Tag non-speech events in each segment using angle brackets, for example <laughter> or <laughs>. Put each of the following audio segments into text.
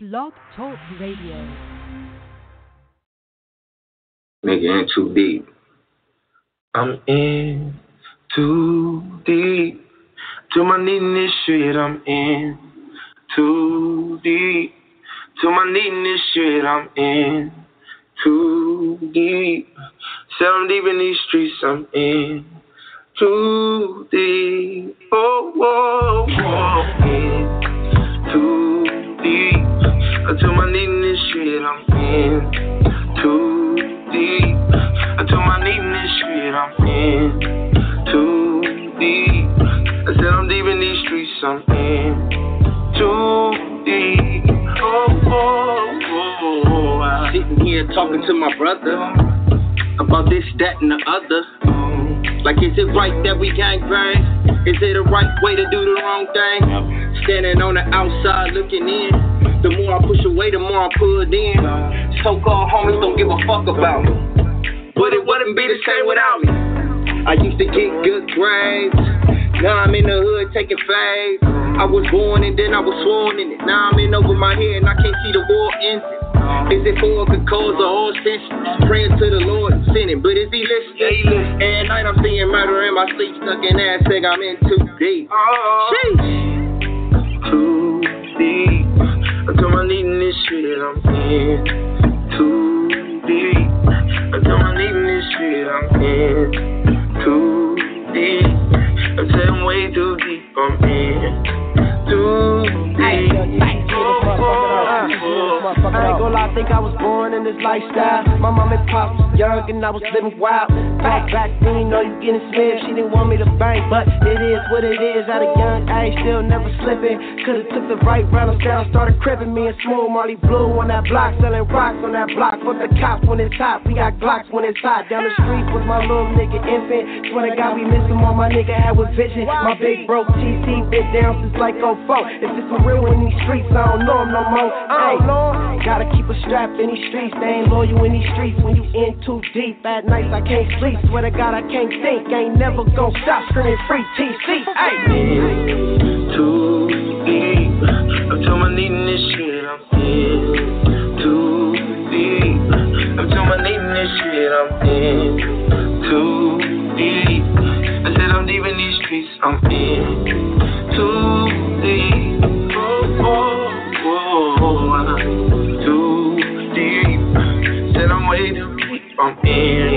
Blog Talk Radio. Nigga in too deep. I'm in too deep. To my knee in this shit, I'm in too deep. To my knee in this shit, I'm in too deep. Said I'm deep in these streets, I'm in too deep. Oh, whoa, whoa. In too deep. To my knee in this shit, I'm in too deep. To my knee in this shit, I'm in too deep. I said I'm deep in these streets, I'm in too deep. Oh, oh, oh, oh. I- Sitting here talking to my brother about this, that, and the other. Like, is it right that we gang bang? Is it the right way to do the wrong thing? Standing on the outside looking in. The more I push away, the more I pull in. So called homies don't give a fuck about me. But it wouldn't be the same without me. I used to get good grades. Now I'm in the hood taking fades. I was born and then I was sworn in it. Now I'm in over my head and I can't see the war ending. Is it for a good cause or all sense? Praying to the Lord and sinning, but is he listening? At night I'm seeing murder in my sleep, stuck in ass, saying I'm in too deep. Uh-huh. Sheesh. Deep. Until knee in this shit, I'm in too deep. Until knee in this shit, I'm in too deep. Until I'm way too deep, I'm in deep. I ain't gonna lie, I think I was born in this lifestyle. My mom and pop was young and I was living wild. Back, back then, you know you getting smeared. She didn't want me to bang, but it is what it is. At a young age, still never slipping. Could've took the right round of sound, started cribbing me and smooth Marley Blue on that block, selling rocks on that block. Fuck the cops when it's hot, we got Glocks when it's hot. Down the street was my little nigga infant. Swear to God, we miss him all my nigga had was vision. My big broke TC been down since like oh 04. If it's for real in these streets, I don't know him no more. Hey, gotta keep a strap in these streets. They ain't loyal in these streets when you in too deep. At nights I can't sleep. Swear to God I can't think. Ain't never gonna stop screaming free TC. Hey. too deep. Until my knee in this shit, I'm in too deep. Until my knee in this shit, I'm in too deep. I said I'm deep in these streets, I'm in too deep. Oh, oh, oh, too deep. Said I'm way too deep, I'm in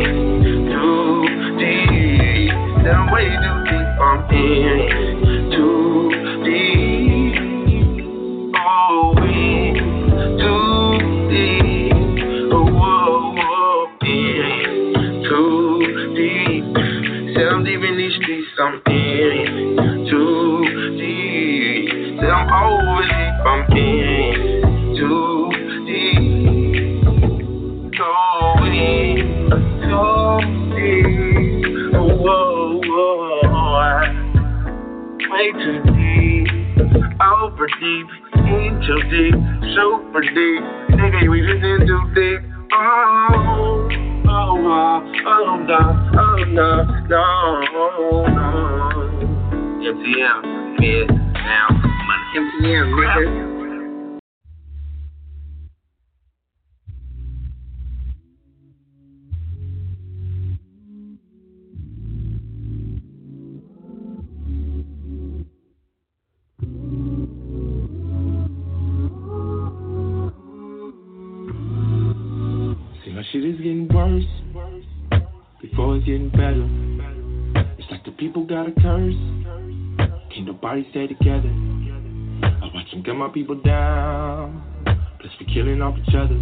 people down. Plus, we killing off each other.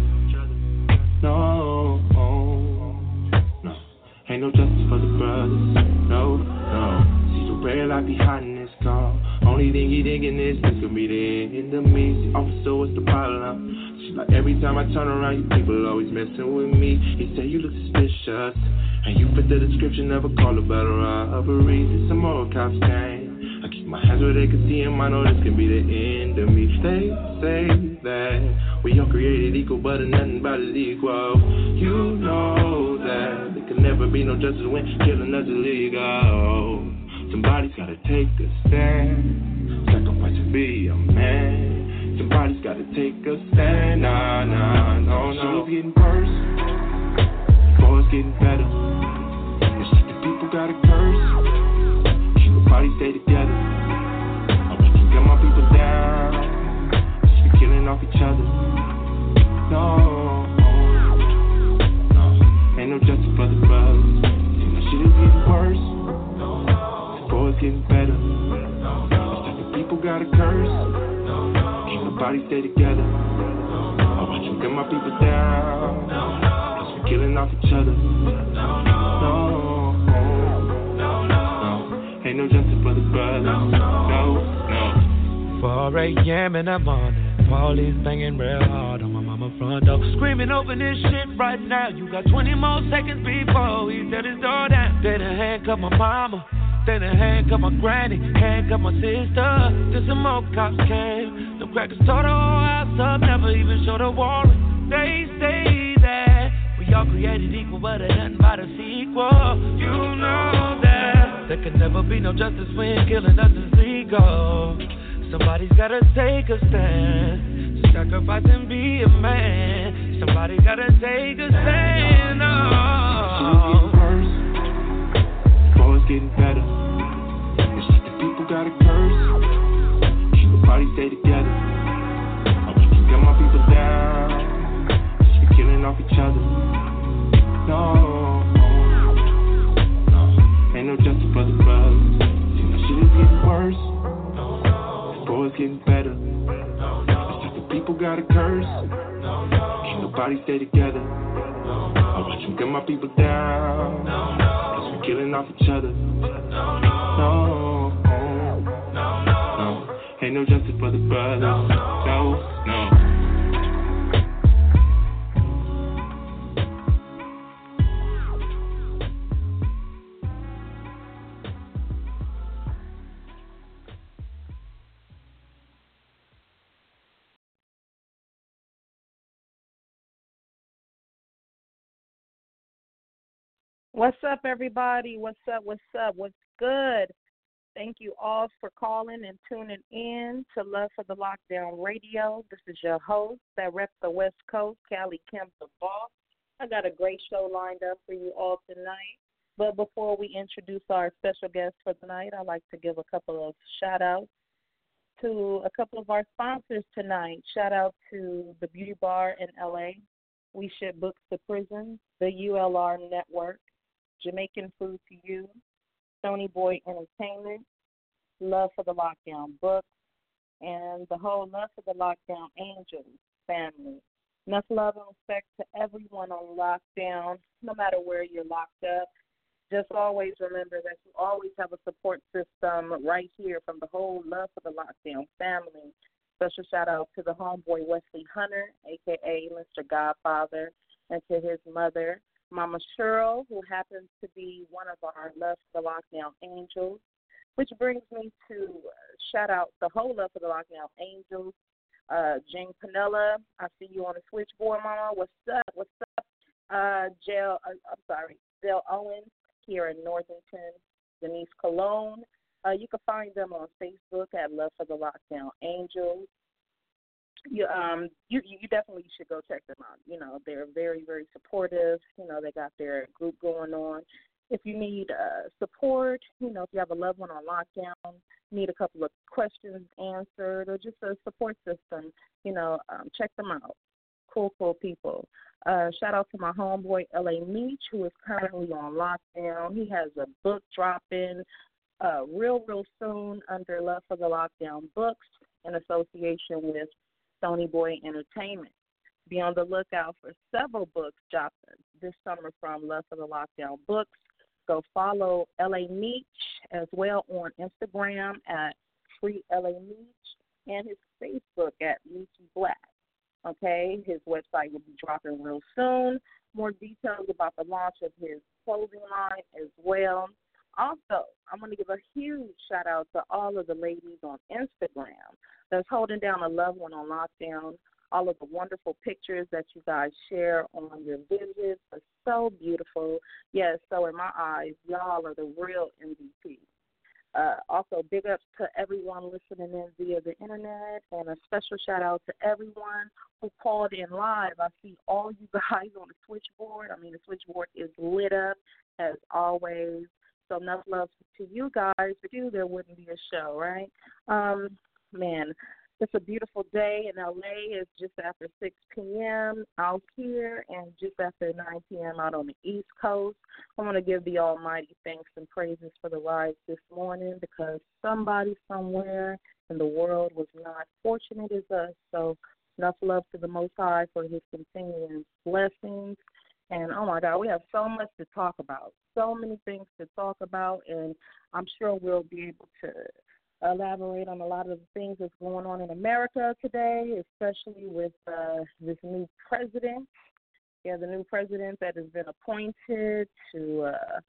No, no. Ain't no justice for the brothers. No, no. See the red light behind this car. Only thing he thinking is this could be the end of me. Officer, what's the problem? She like every time I turn around, you people always messing with me. He said you look suspicious, and you fit the description of a call about a robbery. A moral cops game. I keep my hands where they can see him. I know this can be the end of me. They say that we all created equal, but nothing but is equal. You know that there can never be no justice when killing us is illegal. Somebody's gotta take a stand, sacrifice to be a man. Somebody's gotta take a stand. Nah, nah, no, no. Shit is getting worse before it's getting better. It's like the people gotta curse. Keep the body stay together. Off each other. No, no, ain't no justice for the brothers. See, my shit is getting worse before it's getting better. It's like the people gotta curse bodies stay together. I watch them gun my people down. Cause we're killing off each other. No, no, ain't no justice for the brothers. No, no. 4 a.m. in the morning, police banging real hard on my mama front door. Screaming, open this shit right now. You got 20 more seconds before he set his door down. They done handcuff my mama. Then they done handcuff my granny, handcuff my sister. Then some more cops came. The crackers tore the whole house up, never even showed a warrant. They say that we all created equal, but it nothing but a sequel. You know that there can never be no justice when killing us is legal. Somebody's gotta take a stand, sacrifice and be a man. Somebody gotta take a stand. Oh getting better. It's just the people got a curse. Keep the body stay together. I want to get my people down. Just be killing off each other. No, no, ain't no justice for the brothers. See, my shit is getting worse. It's getting better. It's like the people got a curse. Keep the body stay together. I watch them get my people down Cause we're killing off each other. No, no, no, ain't no justice for the brothers. No. What's up, everybody? What's up? What's up? What's good? Thank you all for calling and tuning in to Love for the Lockdown Radio. This is your host that reps the West Coast, Callie Kemp, the boss. I got a great show lined up for you all tonight. But before we introduce our special guest for tonight, I'd like to give a couple of shout outs to a couple of our sponsors tonight. Shout out to the Beauty Bar in LA. We ship books to prison, the ULR Network, Jamaican Food to You, Stony Boy Entertainment, Love for the Lockdown Books, and the whole Love for the Lockdown Angels family. Enough love and respect to everyone on lockdown, no matter where you're locked up. Just always remember that you always have a support system right here from the whole Love for the Lockdown family. Special shout out to the homeboy Wesley Hunter, aka Mr. Godfather, and to his mother, Mama Cheryl, who happens to be one of our Love for the Lockdown Angels, which brings me to uh, shout out the whole Love for the Lockdown Angels. Uh, Jane Panella, I see you on the switchboard, Mama. What's up? What's up? Uh, Jill, uh, I'm sorry, Jill Owens here in Northington. Denise Cologne. Uh, you can find them on Facebook at Love for the Lockdown Angels you um you you definitely should go check them out. You know, they're very very supportive. You know, they got their group going on. If you need uh, support, you know, if you have a loved one on lockdown, need a couple of questions answered, or just a support system, you know, um, check them out. Cool, cool people. Uh, shout out to my homeboy L.A. Meech, who is currently on lockdown. He has a book dropping uh, real, real soon under Love for the Lockdown Books in association with Stony Boy Entertainment. Be on the lookout for several books dropping this summer from Love for the Lockdown Books. Go follow LA Meech as well on Instagram at Free LA Meech and his Facebook at Meechy Black. Okay, his website will be dropping real soon. More details about the launch of his clothing line as well. Also, I'm going to give a huge shout out to all of the ladies on Instagram that's holding down a loved one on lockdown. All of the wonderful pictures that you guys share on your visits are so beautiful. Yes, so in my eyes, y'all are the real MVP. Uh, also, big ups to everyone listening in via the internet, and a special shout out to everyone who called in live. I see all you <laughs> guys on the switchboard. I mean, the switchboard is lit up as always. So enough love to you guys. But you, there wouldn't be a show, right? Um, man, it's a beautiful day in LA. It's just after 6 p.m. out here and just after 9 p.m. out on the East Coast. I want to give the Almighty thanks and praises for the rise this morning because somebody somewhere in the world was not fortunate as us. So enough love to the Most High for His continuing blessings. And oh my God, we have so much to talk about, so many things to talk about, and I'm sure we'll be able to elaborate on a lot of the things that's going on in America today, especially with uh, this new president. Yeah, the new president that has been appointed to, uh,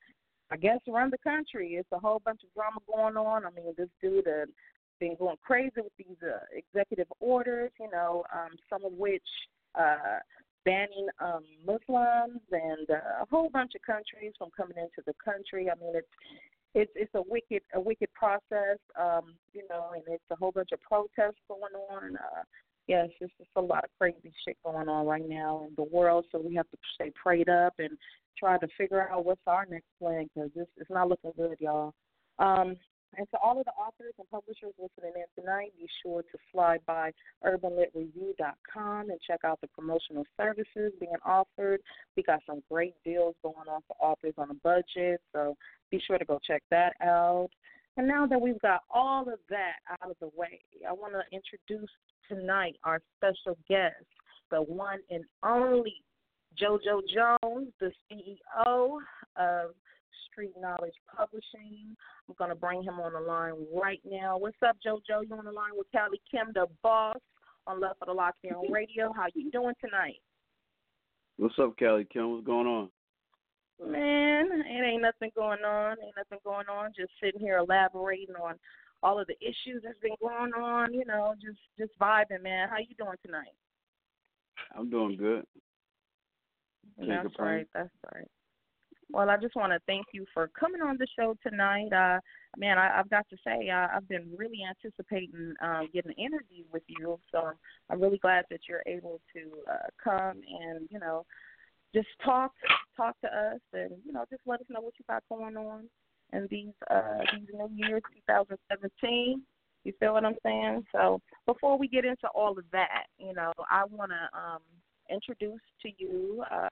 I guess, run the country. It's a whole bunch of drama going on. I mean, this dude has been going crazy with these uh, executive orders, you know, um, some of which uh, banning um, Muslims and uh, a whole bunch of countries from coming into the country. I mean, it's it's it's a wicked a wicked process, um, you know, and it's a whole bunch of protests going on. Uh, yes, it's just a lot of crazy shit going on right now in the world. So we have to stay prayed up and try to figure out what's our next plan because this is not looking good, y'all. Um, and to all of the authors and publishers listening in tonight, be sure to fly by urbanlitreview.com and check out the promotional services being offered. We got some great deals going on for authors on a budget, so be sure to go check that out. And now that we've got all of that out of the way, I want to introduce tonight our special guest, the one and only JoJo Jones, the CEO of Street Knowledge Publishing. I'm going to bring him on the line right now. What's up, JoJo? You on the line with Callie Kim, the boss on Love for the Lockdown Radio. How you doing tonight? What's up, Callie Kim? What's going on? Man, it ain't nothing going on. Ain't nothing going on. Just sitting here elaborating on all of the issues that's been going on. You know, just just vibing, man. How you doing tonight? I'm doing good. That's right. That's right. Well, I just want to thank you for coming on the show tonight. Uh, man, I, I've got to say, I, I've been really anticipating uh, getting an interview with you. So I'm really glad that you're able to uh, come and, you know, just talk talk to us and you know just let us know what you got going on in these uh these new years 2017 you feel what i'm saying so before we get into all of that you know i want to um introduce to you uh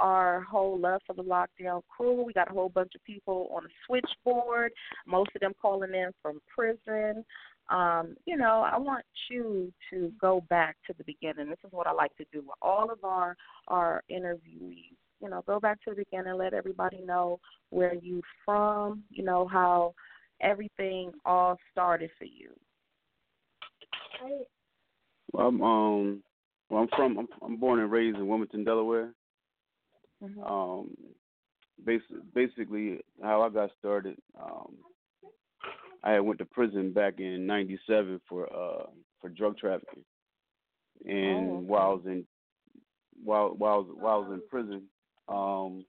our whole love for the lockdown crew we got a whole bunch of people on the switchboard most of them calling in from prison um, you know, I want you to go back to the beginning. This is what I like to do with all of our our interviewees. You know, go back to the beginning, let everybody know where you from. You know how everything all started for you. Well, I'm um, well, I'm from I'm, I'm born and raised in Wilmington, Delaware. Mm-hmm. Um, basically, basically how I got started. Um, I went to prison back in '97 for uh for drug trafficking, and oh. while I was in while while I was, while I was in prison, um,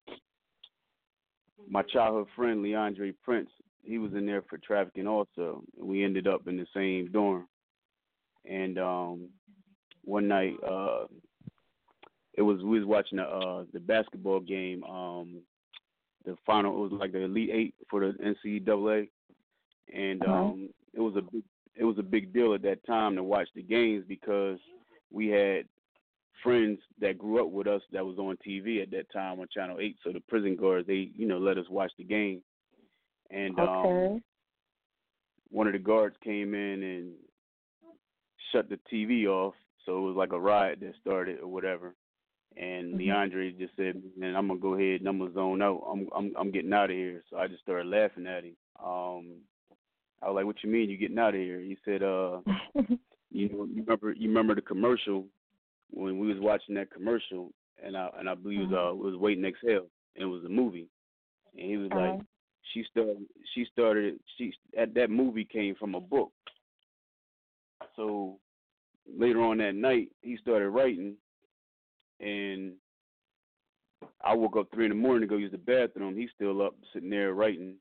my childhood friend Leondrei Prince, he was in there for trafficking also. We ended up in the same dorm, and um, one night, uh, it was we was watching the uh, the basketball game. Um, the final it was like the Elite Eight for the NCAA and uh-huh. um, it was a big, it was a big deal at that time to watch the games because we had friends that grew up with us that was on TV at that time on Channel Eight. So the prison guards they you know let us watch the game, and okay. um, one of the guards came in and shut the TV off. So it was like a riot that started or whatever. And mm-hmm. Leondrei just said, "Man, I'm gonna go ahead and I'm gonna zone out. I'm I'm I'm getting out of here." So I just started laughing at him. Um, I was like, "What you mean you getting out of here?" He said, "Uh, <laughs> you know, you remember you remember the commercial when we was watching that commercial, and I and I believe it was uh it was Waiting to Exhale, and it was a movie, and he was uh-huh. like, she started she started she at that movie came from a book. So later on that night, he started writing, and I woke up three in the morning to go use the bathroom. He's still up sitting there writing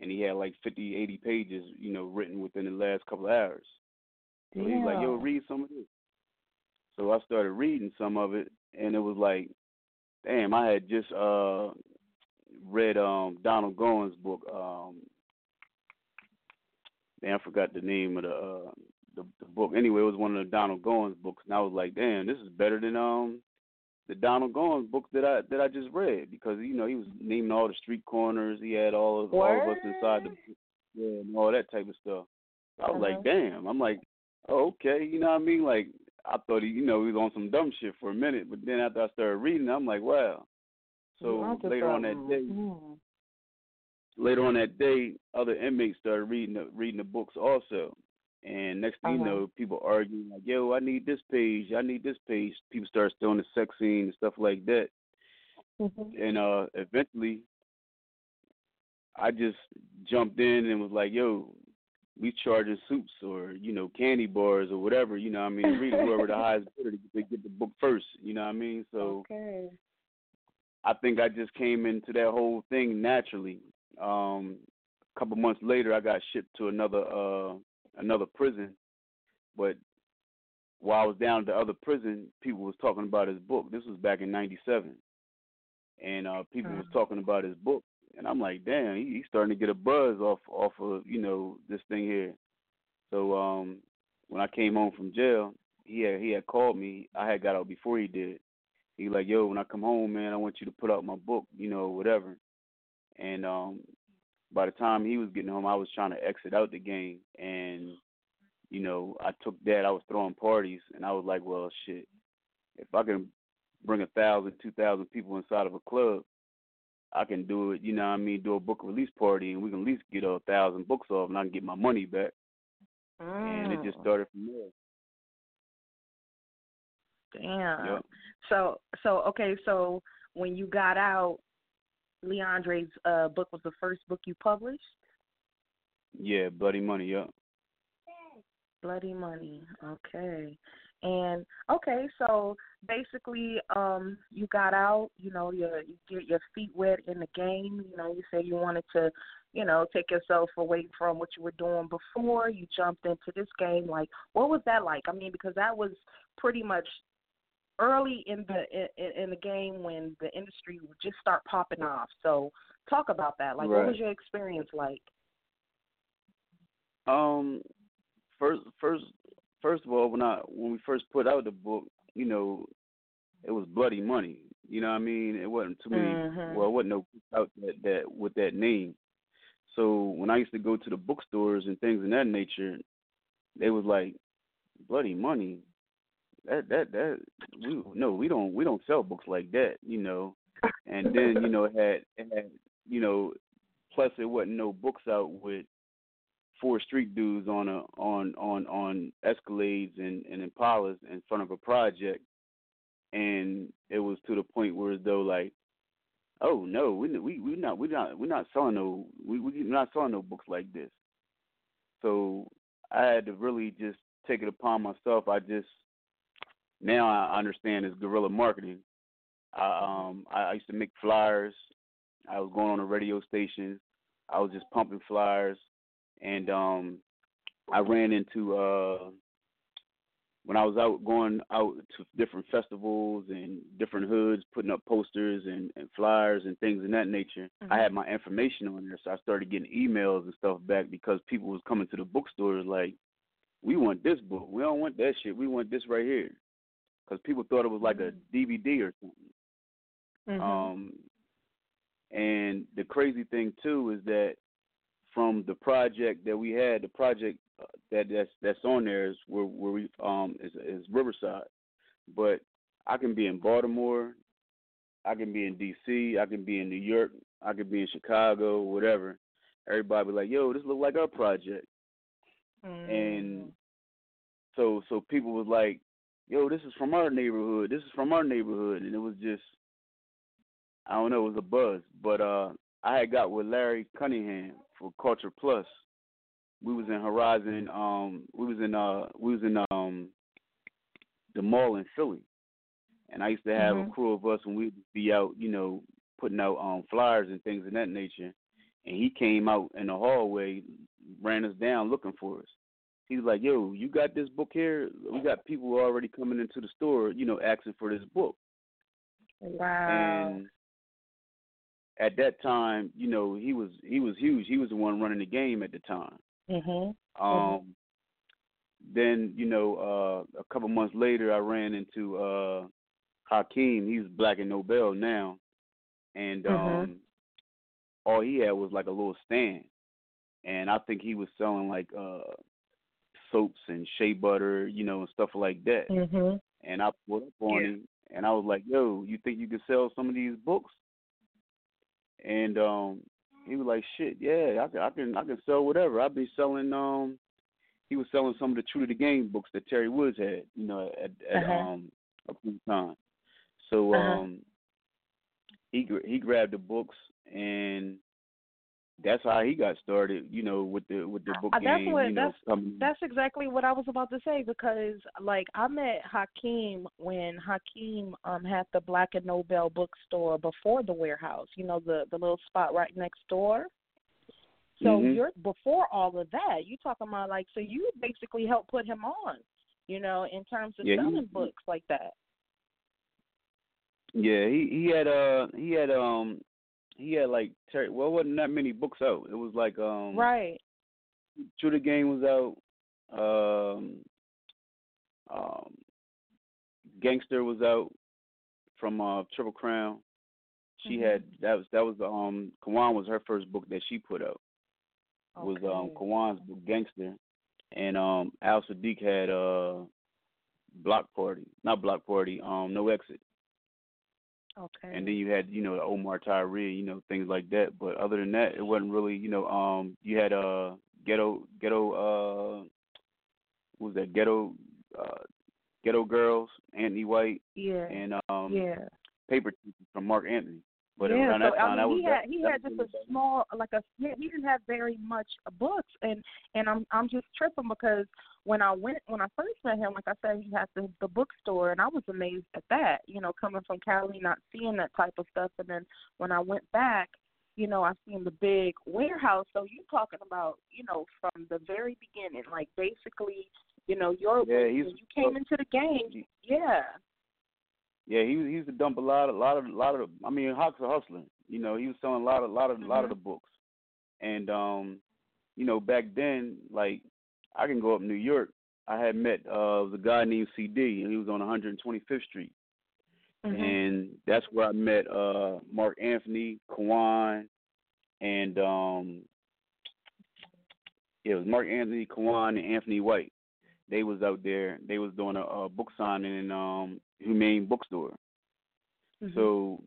and he had like 50, 80 pages, you know, written within the last couple of hours. So Damn. he's like, "Yo, read some of this." So I started reading some of it, and it was like, damn, I had just uh read um Donald Goines' book. Um, man, I forgot the name of the uh the, the book. Anyway, it was one of the Donald Goines books, and I was like, damn, this is better than um the Donald Goines book that I that I just read because you know he was naming all the street corners. He had all of all of us inside the yeah and all that type of stuff. I was Uh-huh. like, damn. I'm like, oh, okay, you know what I mean? Like I thought he, you know, he was on some dumb shit for a minute, but then after I started reading, I'm like, wow. So Onto later on that day, Mm. later on that day, other inmates started reading the reading the books also. And next thing you Uh-huh. know, people arguing like, "Yo, I need this page. I need this page." People start stealing the sex scene and stuff like that. Mhm. And uh, eventually, I just jumped in and was like, "Yo, we charging soups or you know candy bars or whatever. You know, what I mean, read whoever the <laughs> highest bidder to get, get the book first. You know what I mean? So Okay. I think I just came into that whole thing naturally. Um, a couple months later, I got shipped to another uh, another prison, but while I was down at the other prison, people was talking about his book. This was back in '97, and uh, people was talking about his book, and I'm like, damn, he, he's starting to get a buzz off off of you know this thing here. So um, when I came home from jail, he had he had called me. I had got out before he did. He like, yo, when I come home, man, I want you to put out my book, you know, whatever. And um, by the time he was getting home, I was trying to exit out the game, and you know, I took that. I was throwing parties, and I was like, well, shit, if I can bring a thousand, two thousand people inside of a club, I can do it. You know what I mean? Do a book release party, and we can at least get a thousand books off, and I can get my money back. And it just Mm. started from there. Damn. Yep. So so okay, so when you got out, Leondrei's uh book was the first book you published? Yeah, bloody money. Yeah. Bloody Money. Okay. And okay, so basically, um, you got out, you know, you you get your feet wet in the game, you know, you said you wanted to, you know, take yourself away from what you were doing before, you jumped into this game. Like, what was that like? I mean, because that was pretty much early in the in, in the game when the industry would just start popping off. So, talk about that. Like, what was your experience like? Um, first, first, first of all, when I when we first put out the book, you know, it was bloody money. You know what I mean? It wasn't too many. Mhm. Well, it wasn't no out that that with that name. So when I used to go to the bookstores and things of that nature, they was like, bloody money. That that that we no we don't we don't sell books like that. You know, and then you know had had you know plus it wasn't no books out with four street dudes on a on on on Escalades and and Impalas in front of a project, and it was to the point where though like, oh no, we we we not we not we're not selling no we we not selling no books like this. So I had to really just take it upon myself. I just now I understand is guerrilla marketing. I um I, used to make flyers. I was going on the radio stations. I was just pumping flyers and um I ran into uh when I was out going out to different festivals and different hoods, putting up posters and, and flyers and things of that nature. I had my information on there, so I started getting emails and stuff back because people was coming to the bookstores like, "We want this book. We don't want that shit. We want this right here," because people thought it was like a DVD or something. Mhm. Um, and the crazy thing too is that from the project that we had, the project uh, that that's that's on there is where where we um is is Riverside, but I can be in Baltimore, I can be in D.C., I can be in New York, I can be in Chicago, whatever. Everybody be like, "Yo, this look like our project," Mm-hmm. and so so people was like, "Yo, this is from our neighborhood. This is from our neighborhood," and it was just I don't know, it was a buzz. But uh I had got with Larry Cunningham for Culture Plus. We was in Horizon, um we was in uh we was in um the mall in Philly. And I used to have Mhm. a crew of us and we'd be out, you know, putting out um flyers and things of that nature. and he came out in the hallway, ran us down looking for us. He was like, "Yo, you got this book here? We got people already coming into the store, you know, asking for this book." Wow. And at that time, you know, he was he was huge. He was the one running the game at the time. Mhm. Um, then you know, uh, a couple months later, I ran into uh, Hakeem. He's Black and Nobel now, and um, Mhm. all he had was like a little stand, and I think he was selling like uh, soaps and shea butter, you know, and stuff like that. Mhm. And I pulled up on him, and I was like, "Yo, you think you could sell some of these books?" And um, he was like, "Shit, yeah, I can, I can, I can sell whatever. I've been selling um." He was selling some of the True to the Game books that Teri Woods had, you know, at, at Uh-huh. um a point in time. So Uh-huh. um, he he grabbed the books, and that's how he got started. You know, with the with the book Uh, that's game. what- you know, that's-. That's exactly what I was about to say because, like, I met Hakeem when Hakeem um had the Black and Nobel bookstore before the warehouse. You know, the the little spot right next door. So Mhm. you're before all of that. You talking about like so you basically helped put him on. You know, in terms of Yeah, he- selling books like that. Yeah, he he had uh he had um he had like Teri. Well, wasn't that many books out. It was like um Right. The Game was out. Um, um, Gangster was out from uh, Triple Crown. She Mhm. had that was that was um K'wan was her first book that she put out. Okay. Was um. K'wan's book Gangster, and um Al-Saadiq had uh Block Party, not Block Party, um No Exit, Okay. and then you had you know the Omar Tyree, you know things like that. But other than that, it wasn't really you know um you had uh ghetto ghetto uh what was that ghetto uh ghetto girls Anthony Whyte yeah. and um yeah. paper from Mark Anthony. But yeah, so I that mean, was he had that, he that had just a small like a he didn't have very much books and and I'm I'm just tripping because when I went when I first met him, like I said, he had the the bookstore and I was amazed at that. You know, coming from Cali, not seeing that type of stuff, and then when I went back, you know, I seen the big warehouse. So you talking about you know from the very beginning, like basically, you know, your Yeah, when he's- you came into the game, yeah. Yeah, he he used to dump a lot, a lot of, a lot of. I mean, Hawks are hustling. You know, he was selling a lot of, a lot of, a lot of the books. And um, you know, back then, like I can go up New York. I had met uh a guy named CD, and he was on 125th Street, Mhm. and that's where I met uh Mark Anthony, K'wan, and um, it was Mark Anthony, K'wan, and Anthony Whyte. They was out there. They was doing a, a book signing in um Hue-Man Bookstore. Mhm. So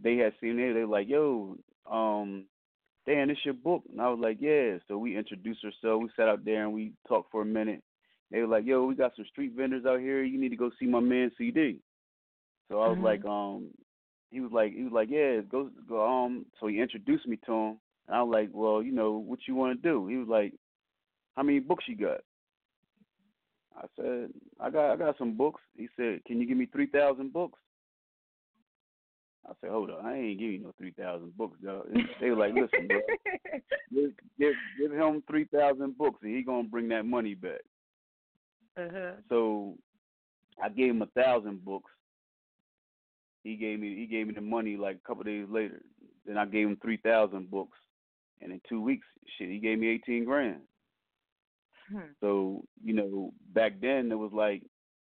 they had seen it. They were like, "Yo, um, Dan, it's your book?" And I was like, "Yeah." So we introduced ourselves. We sat out there and we talked for a minute. They were like, "Yo, we got some street vendors out here. You need to go see my man CD." So I was Mhm. like, um, he was like, he was like, "Yeah, go, go." Um, so he introduced me to him, and I was like, "Well, you know, what you want to do?" He was like, "How many books you got?" I said, "I got, I got some books." He said, "Can you give me three thousand books?" I said, hold on, I ain't giving you no three thousand books, though. They were like, listen, bro, <laughs> give, give, give him three thousand books, and he gonna bring that money back. uh-huh. So I gave him a thousand books. He gave me he gave me the money like a couple days later. Then I gave him three thousand books, and in two weeks, shit, he gave me eighteen grand. Hmm. So you know, back then it was like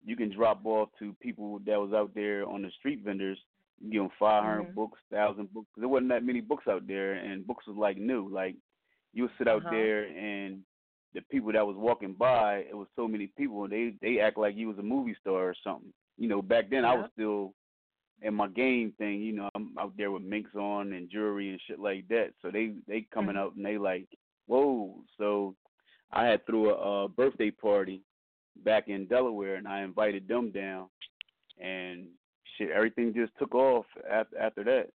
you can drop off to people that was out there on the street vendors. You five hundred Mhm. books, thousand books. there wasn't that many books out there, and books was like new. Like you would sit out Uh-huh. there, and the people that was walking by, it was so many people, and they they act like you was a movie star or something. You know, back then I was still in my game thing. You know, I'm out there with minks on and jewelry and shit like that. So they they coming Mhm. out and they like, whoa. So I had threw a, a birthday party back in Delaware, and I invited them down, and shit, everything just took off after after that.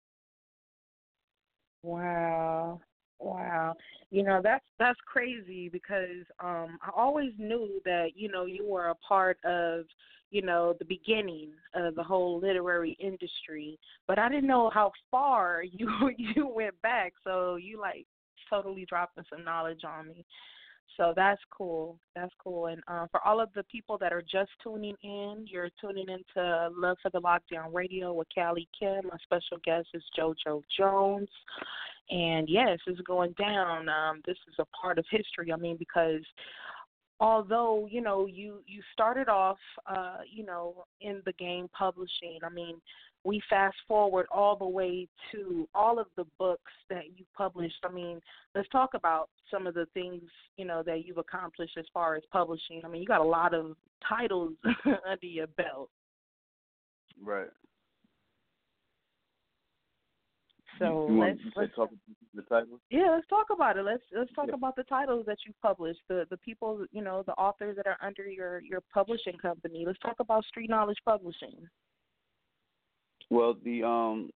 Wow. Wow. You know, that's that's crazy because um I always knew that, you know, you were a part of, you know, the beginning of the whole literary industry, but I didn't know how far <laughs> you you went back. So you like totally dropping some knowledge on me. So that's cool. That's cool. And uh, for all of the people that are just tuning in, you're tuning into Love for the Lockdown Radio with Callie Kim. My special guest is JoJo Jones. And yes, it's going down. Um, this is a part of history. I mean, because although you know you you started off uh you know in the game publishing i mean we fast forward all the way to all of the books that you published. I mean, let's talk about some of the things, you know, that you've accomplished as far as publishing. I mean, you got a lot of titles <laughs> under your belt. Right. So you let's, let's talk the titles. Yeah, let's talk about it. Let's let's talk Yeah. about the titles that you published, the the people, you know, the authors that are under your your publishing company. Let's talk about Street Knowledge Publishing. Well, the um,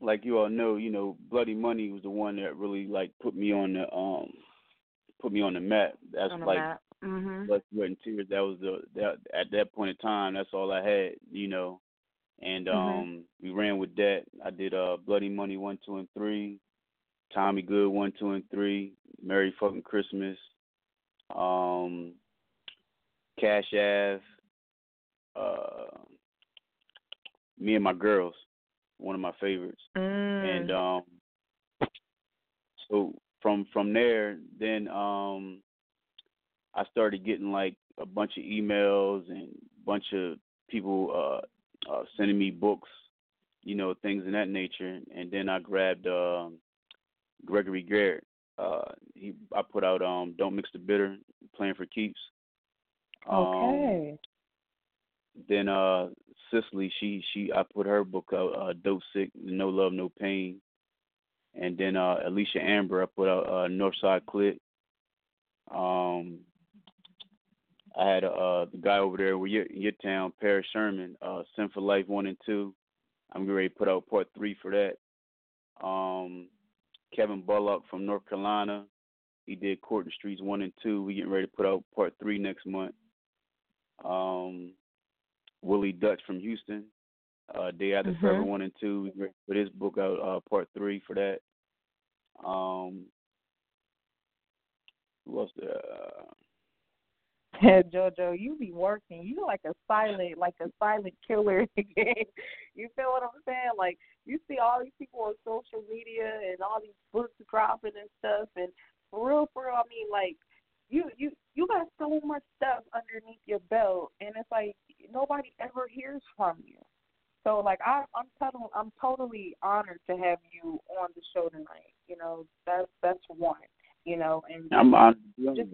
like you all know, you know, Bloody Money was the one that really like put me on the um, put me on the map. That's on the like map. Mhm. blood, sweat, and tears. That was the that at that point in time. That's all I had, you know. And Mhm. um, we ran with that. I did uh, Bloody Money one, two, and three. Tommy Good one, two, and three. Merry fucking Christmas. Um, Cash Ave. Uh, me and my girls, one of my favorites. Mm. And um, so from from there, then um, I started getting like a bunch of emails and a bunch of people uh, uh, sending me books, you know, things in that nature. And then I grabbed um, Gregory Garrett. Uh, he I put out um, "Don't Mix the Bitter," playing for keeps. Um, okay. Then uh Cicely, she she I put her book out, uh Dope Sick, No Love, No Pain. And then uh Alicia Amber, I put out uh Northside Clit. Um I had uh the guy over there with your your town, Paris Sherman, uh Sin for Life one and two. I'm getting ready to put out part three for that. Um Kevin Bullock from North Carolina. He did Court and Streets one and two. We getting ready to put out part three next month. Um Willie Dutch from Houston. Uh, Day After Mhm. Forever one and two. We ready to put his book out, uh, part three for that. Um, who else there? Uh, Hey <laughs> Jojo, you be working. You like a silent, like a silent killer. <laughs> again. you feel what I'm saying? Like you see all these people on social media and all these books dropping and stuff. And for real, for real, I mean, like you, you, you got so much stuff underneath your belt, and it's like nobody ever hears from you. So like I, I'm totally, I'm totally honored to have you on the show tonight. You know, that's that's one. You know, and I'm on. just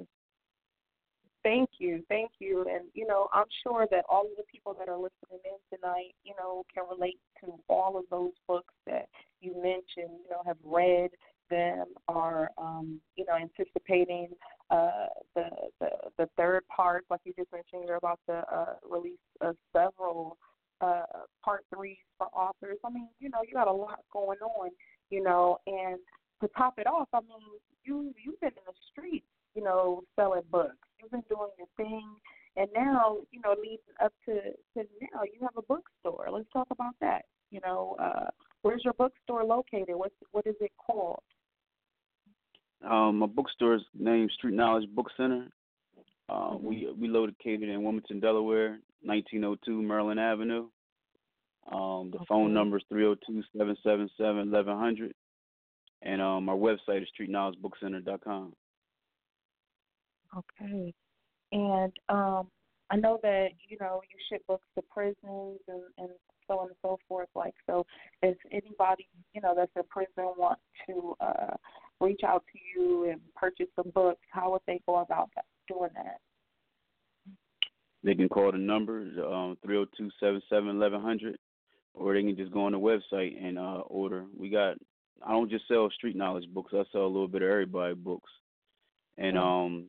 Thank you, thank you, and you know I'm sure that all of the people that are listening in tonight, you know, can relate to all of those books that you mentioned. You know, have read them, are um, you know anticipating uh, the the the third part, like you just mentioned, you're about to uh, release uh, several uh, part threes for authors. I mean, you know, you got a lot going on, you know, and to top it off, I mean, you you've been in the streets, you know, selling books. You've been doing your thing, and now, you know, leading up to to now, you have a bookstore. Let's talk about that. You know, uh, where's your bookstore located? What's what is it called? Um, my bookstore is named Street Knowledge Book Center. Uh, Mm-hmm. We we located in Wilmington, Delaware, 1902 Maryland Avenue. Um, the phone number is 302-777-1100, and um, our website is streetknowledgebookcenter.com. Okay. And um I know that, you know, you ship books to prisons and, and so on and so forth. Like so if anybody, you know, that's in prison want to uh reach out to you and purchase some books, how would they go about that, doing that? They can call the number um, 302-777-1100, or they can just go on the website and uh, order. We got. I don't just sell street knowledge books. I sell a little bit of everybody books, and um,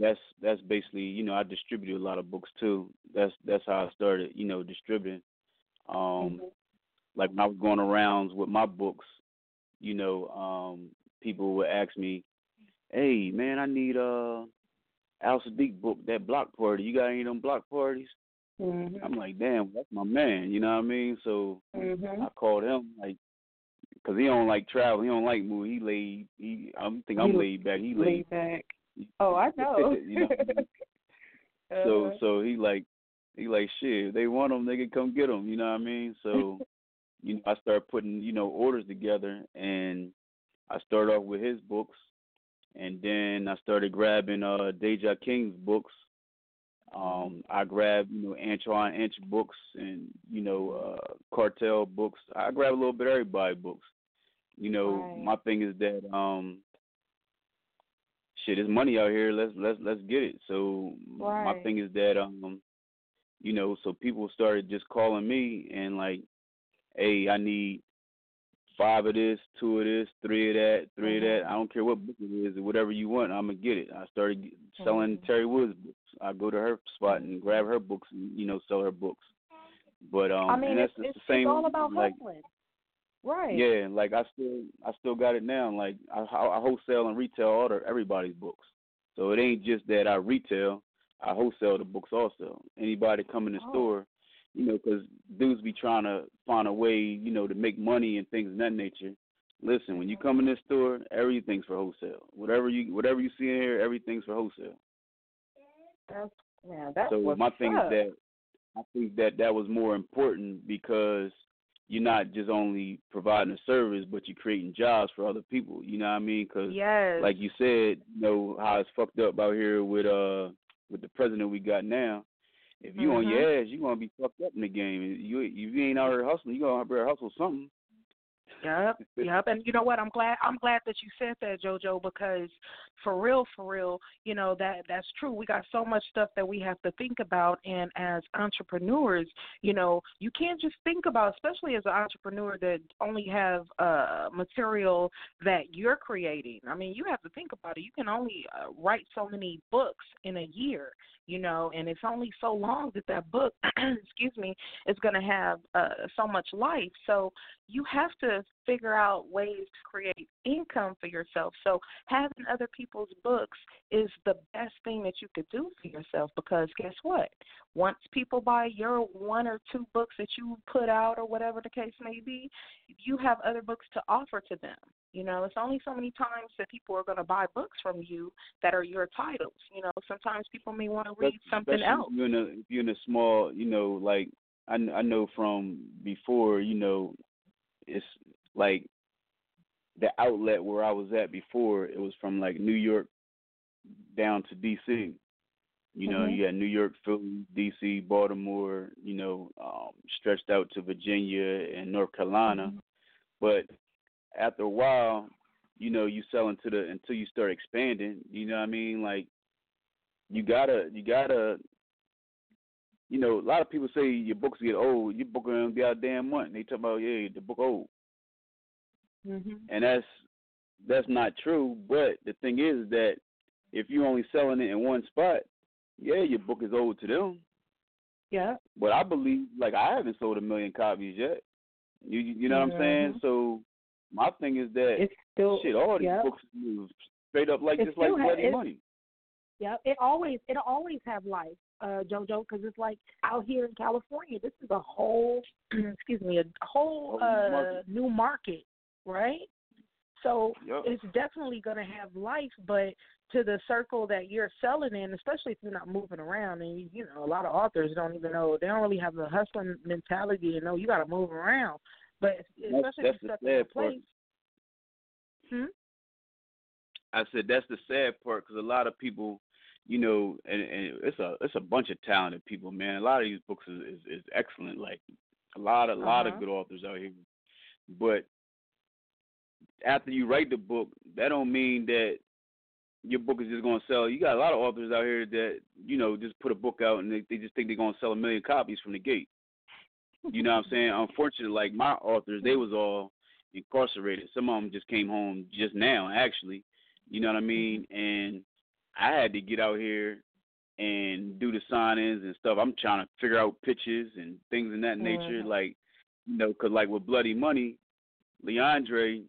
that's that's basically you know I distributed a lot of books too. That's that's how I started. You know, distributing. Um, Mhm. like when I was going arounds with my books, you know, um, people would ask me, "Hey, man, I need uh Al-Saadiq book that block party. You got any of them block parties?" Mm-hmm. I'm like, "Damn, that's my man." You know what I mean? So mm-hmm. I called him like, cause he don't like travel. He don't like move. He laid. He I think I'm He laid back. He laid laid back. <laughs> Oh, I know. you know. <laughs> So Uh-huh. so he like he like shit. If they want them, they can come get them. You know what I mean? So <laughs> you know, I start putting you know orders together, and I started off with his books, and then I started grabbing uh Deja King's books. Um, I grabbed you know Antoine Inch books and you know uh Cartel books. I grab a little bit of everybody books. You know, Right. my thing is that um shit, there's money out here. Let's let's let's get it. So my thing is that um, you know, so people started just calling me and like, hey, I need five of this, two of this, three of that, 3 of that. I don't care what book it is, or whatever you want, I'm gonna get it. I started selling Mhm. Teri Woods books. I go to her spot and grab her books and you know sell her books. But um, I mean, and that's it's, it's the same. it's all about like, hustling. Right. yeah, like I still I still got it now. Like I, I wholesale and retail order everybody's books, so it ain't just that I retail. I wholesale the books also. Anybody come in the Oh. store, you know, 'cause dudes be trying to find a way, you know, to make money and things of that nature. Listen, when you come in this store, everything's for wholesale. Whatever you whatever you see in here, everything's for wholesale. That's yeah. That's so my thing up. is that I think that that was more important because you're not just only providing a service, but you're creating jobs for other people. You know what I mean? Because yes. like you said, you know how it's fucked up out here with uh with the president we got now. If you on your Mm-hmm. ass, you gonna be fucked up in the game. You if you ain't out here hustling, you gonna better hustle something. Yep, <laughs> yep. And you know what? I'm glad I'm glad that you said that, JoJo, because for real, for real, you know, that that's true. We got so much stuff that we have to think about and as entrepreneurs, you know, you can't just think about especially as an entrepreneur that only have uh material that you're creating. I mean, you have to think about it. You can only uh, write so many books in a year, you know, and it's only so long that that book, <clears throat> excuse me, is going to have uh so much life. So, you have to figure out ways to create income for yourself. So having other people's books is the best thing that you could do for yourself because guess what? Once people buy your one or two books that you put out or whatever the case may be, you have other books to offer to them. You know, it's only so many times that people are going to buy books from you that are your titles. You know, sometimes people may want to read something else. You're in a if you're in a small, you know, like I I know from before, you know, it's like the outlet where I was at before. It was from like New York down to D.C. You know, Mhm. you had New York, Philly, D.C., Baltimore. You know, um, stretched out to Virginia and North Carolina. Mhm. But after a while, you know, you sell into the until you start expanding. You know what I mean? Like you gotta you gotta you know, a lot of people say your books get old. Your book gonna be out damn month. They talk about yeah, the book old, Mhm. and that's that's not true. But the thing is that if you're only selling it in one spot, yeah, your book is old to them. Yeah. But I believe, like I haven't sold a million copies yet. You you know what I'm saying? Mhm. So my thing is that It's still shit, all these yeah. books is straight up like It just like still ha- bloody money. Yeah, it always it'll always have life, uh, JoJo, because it's like out here in California, this is a whole <clears throat> excuse me, a whole uh, market. new market, right? So Yup. it's definitely going to have life, but to the circle that you're selling in, especially if you're not moving around, and you, you know a lot of authors don't even know they don't really have the hustling mentality and know you got to move around. But especially that's if you're stuck in a part. place. Hmm? I said that's the sad part because a lot of people, you know, and, and it's a it's a bunch of talented people, man. A lot of these books is is, is excellent. Like a lot of a lot of Uh-huh. good authors out here, but after you write the book, that don't mean that your book is just gonna sell. You got a lot of authors out here that you know just put a book out and they, they just think they're gonna sell a million copies from the gate. You know what I'm saying? Unfortunately, like my authors, they was all incarcerated. Some of them just came home just now, actually. You know what I mean? And I had to get out here and do the signings and stuff. I'm trying to figure out pitches and things in that nature. Mhm. Like, you know, 'cause like with Bloody Money, Leondrei,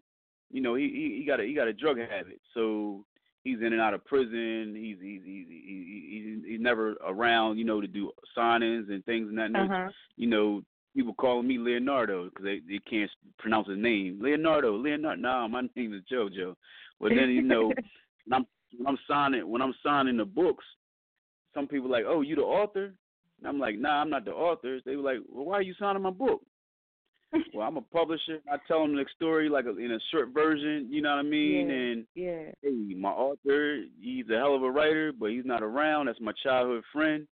you know, he he, he got a he got a drug habit, so he's in and out of prison. He's he's he's he's, he's never around, you know, to do signings and things and that. And Uh-huh. You know, people calling me Leonardo because they they can't pronounce his name. Leonardo, Leonardo. Nah, my name is JoJo. But then you know, <laughs> I'm when I'm signing when I'm signing the books, some people like, oh, you the author? And I'm like, nah, I'm not the author. They were like, well, why are you signing my book? <laughs> well, I'm a publisher. I tell them the story like a, in a short version. You know what I mean? Yeah. And yeah. hey, my author, he's a hell of a writer, but he's not around. That's my childhood friend.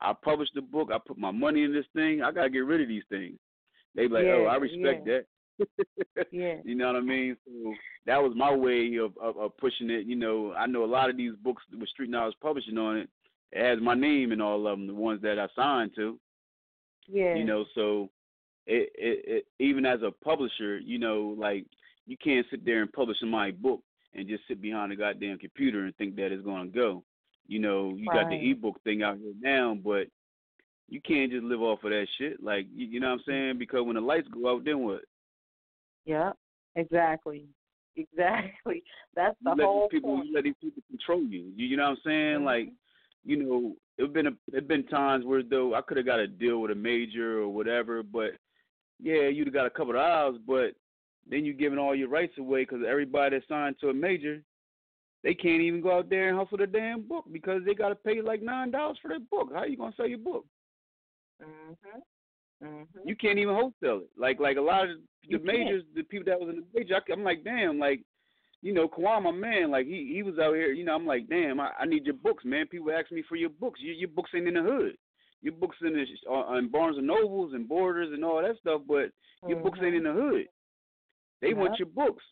I published the book. I put my money in this thing. I gotta get rid of these things. They be like, oh, I respect yeah. that. Yeah. <laughs> you know what I mean? So that was my way of, of of pushing it. You know, I know a lot of these books with Street Knowledge Publishing on it. It has my name in all of them, the ones that I signed to. Yeah. You know, so it, it, it even as a publisher, you know, like you can't sit there and publish my book and just sit behind a goddamn computer and think that it's gonna go. You know, you got the Right. ebook thing out here now, but you can't just live off of that shit. Like you, you know what I'm saying? Because when the lights go out, then what? Yeah. Exactly. Exactly. <laughs> That's the you let whole people point. you let these people control you. You, you know what I'm saying? Mhm. Like, you know, it been a it been times where though I could have got a deal with a major or whatever, but yeah, you'd have got a couple of dollars, but then you giving all your rights away because everybody that's signed to a major, they can't even go out there and hustle the damn book because they got to pay like nine dollars for their book. How you gonna sell your book? Mhm. Mhm. You can't even wholesale it. Like like a lot of the You can't. majors, the people that was in the major, I, I'm like, damn, like, you know, K'wan, my man, like he he was out here, you know, I'm like, damn, I, I need your books, man. People ask me for your books. Your your books ain't in the hood. Your books in the on, on Barnes and Nobles and Borders and all that stuff, but your books ain't in the hood. They want your books.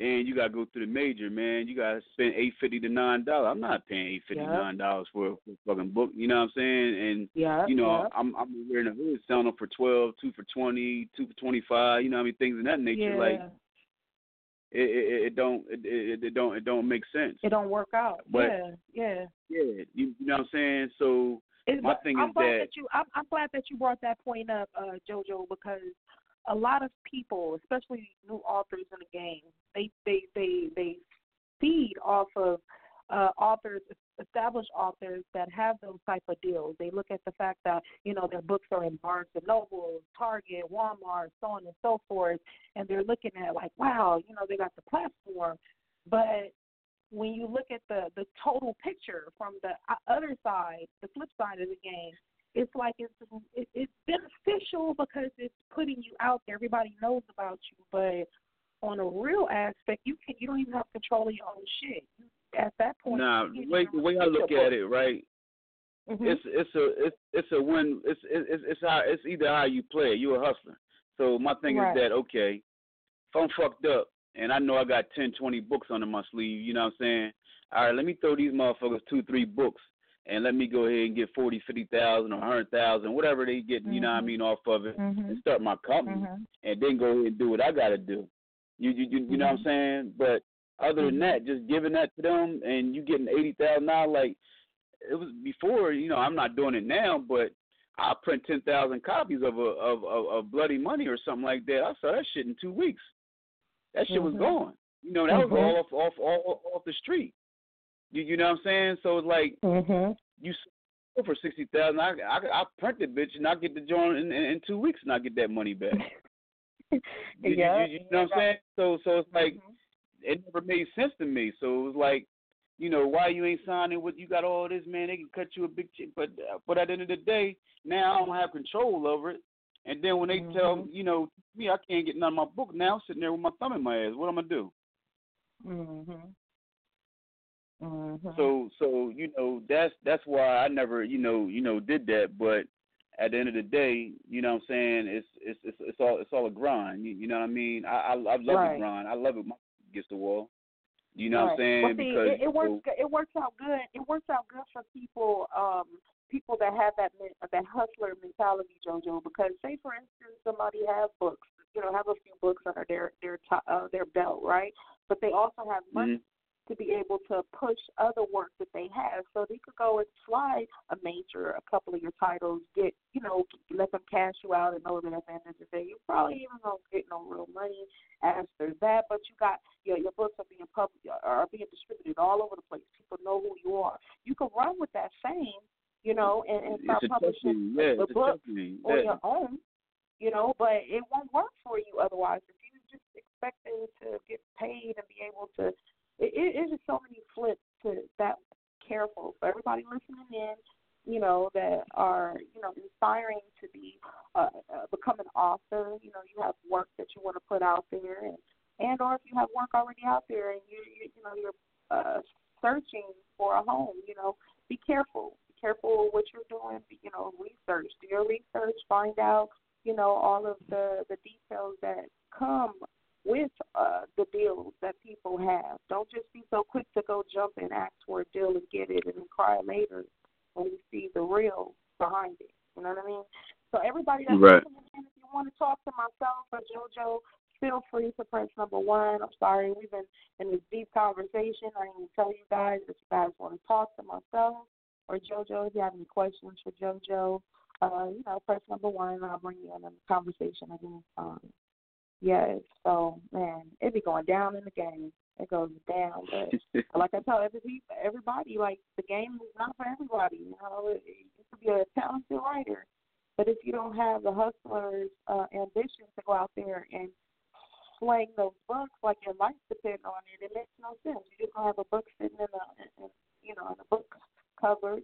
And you gotta go through the major, man. You gotta spend eight fifty to nine dollars. I'm not paying eight fifty to nine dollars for, for a fucking book. You know what I'm saying? And Yeah. you know, yeah. I'm I'm in the hood selling them for twelve, two for twenty, two for twenty five. You know, what I mean things of that nature. yeah. Like it, it, it don't it, it, it don't it don't make sense. it don't work out. But- yeah. Yeah. Yeah, you, you know what I'm saying. So It's, My thing I'm is glad that- you I'm, I'm glad that you brought that point up, uh, JoJo, because a lot of people, especially new authors in the game, they they they they feed off of uh, authors, established authors that have those type of deals. They look at the fact that you know their books are in Barnes and Noble, Target, Walmart, so on and so forth, and they're looking at like, wow, you know, they got the platform, but when you look at the the total picture from the other side, the flip side of the game, it's like it's it, it's beneficial because it's putting you out there. Everybody knows about you, but on a real aspect, you can you don't even have control of your own shit. You, at that point, nah, you the way the way I look at it, right? hmm It's it's a it's it's a win. It's it's it's how it's either how you play. You're a hustler. So my thing Right. is that okay, if I'm fucked up and I know I got ten, twenty books under my sleeve, you know what I'm saying? All right, let me throw these motherfuckers two, three books, and let me go ahead and get forty, fifty thousand, or hundred thousand, whatever they get, you know what I Mhm. mean, off of it, Mhm. and start my company, Mhm. and then go ahead and do what I got to do. You you you, you know what I'm saying? But other than that, just giving that to them, and you getting eighty thousand dollars, like it was before. You know, I'm not doing it now, but I'll print ten thousand copies of a of, of of Bloody Money or something like that. I saw that shit in two weeks. That shit was Mhm. gone. You know, that was all off off off off the street. You you know what I'm saying? So it's like Mhm. you for sixty thousand. I, I I print the bitch and I get the joint in, in, in two weeks and I get that money back. <laughs> You, Yeah, you, you know what I'm saying? So so it's like Mhm. it never made sense to me. So it was like, you know, why you ain't signing with you got all this, man? They can cut you a big check, but but at the end of the day, now I don't have control over it. And then when they tell Mhm. you know me I can't get none of my book now, I'm sitting there with my thumb in my ass. What am I gonna do? Mhm. Mhm. So so you know that's that's why I never you know you know did that. But at the end of the day, you know what I'm saying it's it's it's, it's all it's all a grind. You, you know what I mean? I I, I love Right. the grind. I love it. My against the wall. You know what I'm saying? Well, see, because it, it works. It works out good. It works out good for people. Um, people that have that that hustler mentality, JoJo. Because say, for instance, somebody has books. You know, have a few books under their their top, uh, their belt, right? But they also have money. Mhm. To be able to push other work that they have. So they could go and slide a major, a couple of your titles, get you know, let them cash you out and know that at the end of the day you probably even don't get no real money after that. But you got your your books are being public are being distributed all over the place. People know who you are. You can run with that fame, you know, and, and start publishing yeah, the book yeah. on your own. You know, but it won't work for you otherwise. If you're just expecting to get paid and be able to it, it, it's so many flips to that careful for everybody listening in you know that are you know inspiring to be uh, uh become an author. You know you have work that you want to put out there and and or if you have work already out there and you you, you know you're uh searching for a home you know be careful. Be careful what you're doing you know research do your research find out you know all of the the details that come with uh, the deals that people have. Don't just be so quick to go jump and ask for a deal and get it and then cry later when you see the real behind it. You know what I mean? So everybody that's right. listening if you want to talk to myself or JoJo, feel free to press number one. I'm sorry, we've been in this deep conversation. I didn't tell you guys if you guys want to talk to myself or JoJo, if you have any questions for JoJo, uh, you know, press number one and I'll bring you in the conversation again. Um, Yes. So man, it be going down in the game. It goes down. But <laughs> like I tell every everybody, like the game is not for everybody. You know, it, you could be a talented writer, but if you don't have the hustler's uh, ambition to go out there and slang those books like your life depends on it, it makes no sense. You just gonna have a book sitting in a, in, you know, in a book cupboard,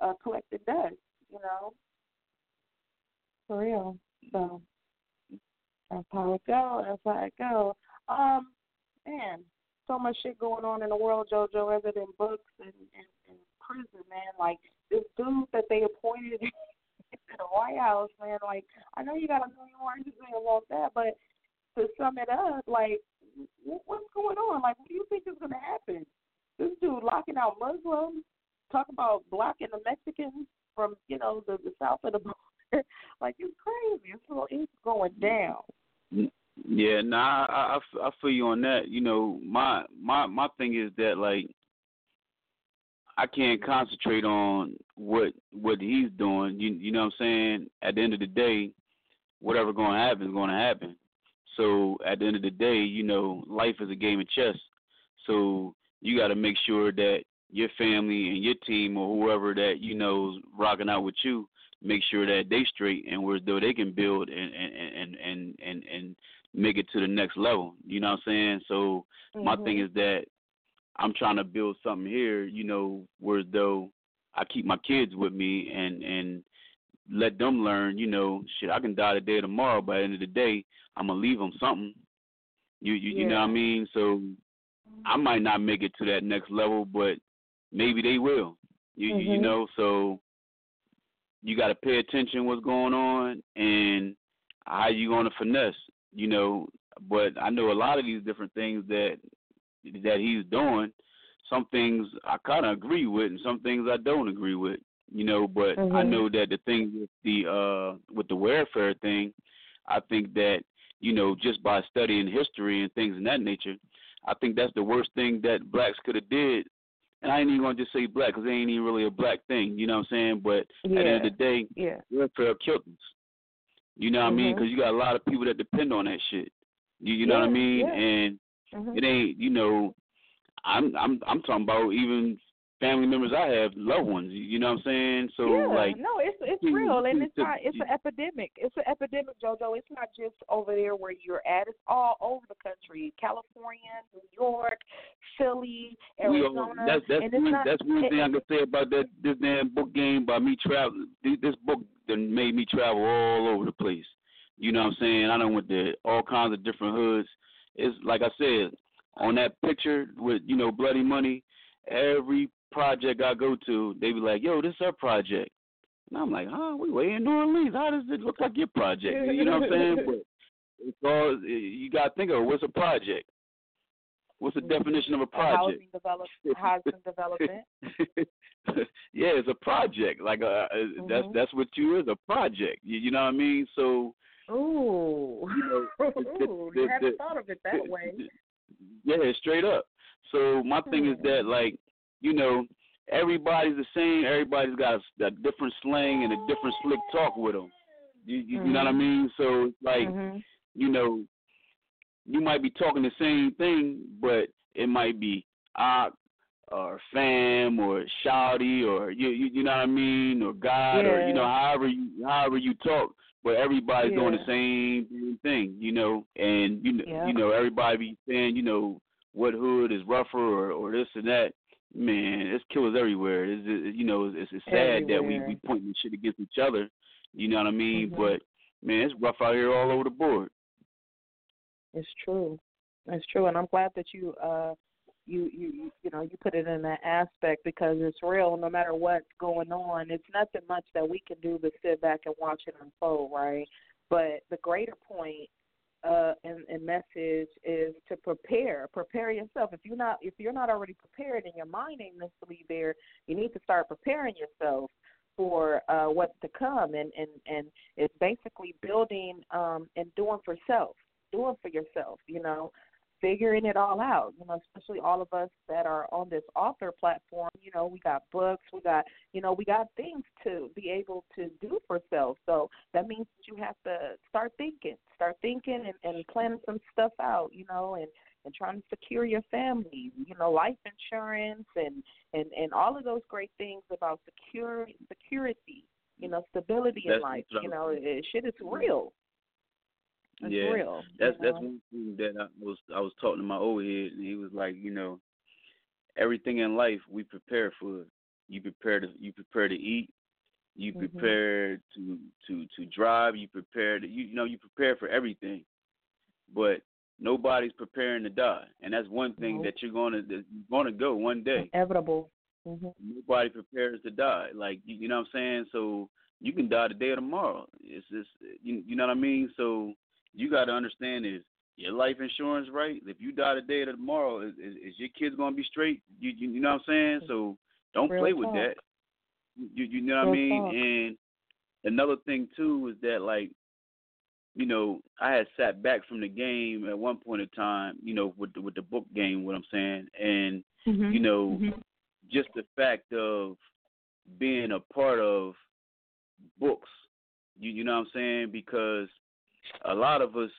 uh, collecting dust. You know, for real. So that's how it go. That's how it go. Um, man, so much shit going on in the world, JoJo, other than books and, and, and prison, man. Like this dude that they appointed <laughs> to the White House, man. Like I know you got a million words to say about that, but to sum it up, like what's going on? Like, what do you think is going to happen? This dude locking out Muslims, talk about blocking the Mexicans from, you know, the, the south of the. <laughs> like, it's crazy. It's, it's going down. Yeah, nah, I, I, I feel you on that. You know, my my my thing is that like I can't concentrate on what what he's doing. You you know what I'm saying? At the end of the day, whatever going to happen is going to happen. So at the end of the day, you know, life is a game of chess. So you got to make sure that your family and your team or whoever that you know is rocking out with you make sure that they straight and where though they can build and and and and and, and make it to the next level. You know what I'm saying? So mm-hmm. my thing is that I'm trying to build something here, you know, where though I keep my kids with me and and let them learn, you know, shit, I can die today or tomorrow, but at the end of the day, I'm gonna leave them something. You you, yeah. you know what I mean? So I might not make it to that next level, but maybe they will. You mm-hmm. you know, so you got to pay attention what's going on and how you going to finesse, you know. But I know a lot of these different things that that he's doing. Some things I kind of agree with, and some things I don't agree with, you know. But mm-hmm. I know that the thing with the uh with the welfare thing, I think that you know just by studying history and things in that nature, I think that's the worst thing that blacks could have did and I ain't even gonna just say black because it ain't even really a black thing. You know what I'm saying? But yeah. at the end of the day, yeah. welfare killed us. You know what mm-hmm. I mean? Because you got a lot of people that depend on that shit. You, you know yeah, what I mean? Yeah. And mm-hmm. it ain't. You know, I'm I'm I'm talking about even family members I have, loved ones. You know what I'm saying? So yeah, like, no, it's it's real, and it's not. It's an epidemic. It's an epidemic, JoJo. It's not just over there where you're at. It's all over the country. California, New York, Philly, Arizona. That's that's and one, not, that's one thing I can say about that this damn book game by me traveling. This book that made me travel all over the place. You know what I'm saying? I don't went to all kinds of different hoods. It's like I said on that picture with you know bloody money. Every project I go to, they be like, "Yo, this is our project," and I'm like, "Huh? We way in New Orleans. How does it look like your project?" You know what I'm saying? <laughs> But it's all you got to think of. What's a project? What's the definition of a project? Housing, develop, <laughs> housing development. <laughs> yeah, it's a project. Like uh, uh mm-hmm. that's that's what you is a project. You, you know what I mean? So. Ooh. You know, Ooh, you haven't thought of it that way. Yeah, straight up. So my thing is that like, you know, everybody's the same. Everybody's got a, a different slang and a different slick talk with them. You, you, mm-hmm. you know what I Mm-hmm. mean? So it's like, mm-hmm. you know, you might be talking the same thing, but it might be ah or fam or shouty or you, you you know what I mean or God yeah. or you know however you however you talk, but everybody's yeah. doing the same thing, you know, and you know yeah. you know everybody be saying you know what hood is rougher or or this and that. Man, it's killers everywhere. It's it, you know it's, it's sad everywhere. that we we point pointing shit against each other. You know what I mean? Mm-hmm. But man, it's rough out here all over the board. It's true. It's true, and I'm glad that you uh you you you know you put it in that aspect because it's real. No matter what's going on, it's nothing much that we can do but sit back and watch it unfold, right? But the greater point uh and, and message is to prepare. Prepare yourself. If you're not if you're not already prepared and your mind ain't mentally there, you need to start preparing yourself for uh what's to come and and and it's basically building um and doing for self doing for yourself you know figuring it all out you know especially all of us that are on this author platform you know we got books we got you know we got things to be able to do for self so that means that you have to start thinking start thinking and, and planning some stuff out you know and and trying to secure your family, you know, life insurance and and and all of those great things about secure security, you know, stability that's in life. You know, it, shit is mm-hmm. real. It's yeah, real. that's you know? that's one thing that I was I was talking to my old head, and he was like, you know, everything in life we prepare for. You prepare to you prepare to eat. You Mhm. prepare to to to drive. You prepare to you, you know you prepare for everything, but nobody's preparing to die, and that's one thing Nope. that you're gonna that you're gonna go one day. inevitable. hmm Nobody prepares to die. Like you, you know what I'm saying. So you can die today or tomorrow. It's just you, you know what I mean. So you got to understand is your life insurance right. If you die today or tomorrow, is, is, is your kids gonna be straight? You, you you know what I'm saying. So don't Real play with that. You you know what I mean. talk. And another thing too is that like you know, I had sat back from the game at one point in time, you know, with the, with the book game, what I'm saying, and Mm-hmm. you know, just the fact of being a part of books, you you know what I'm saying, because a lot of us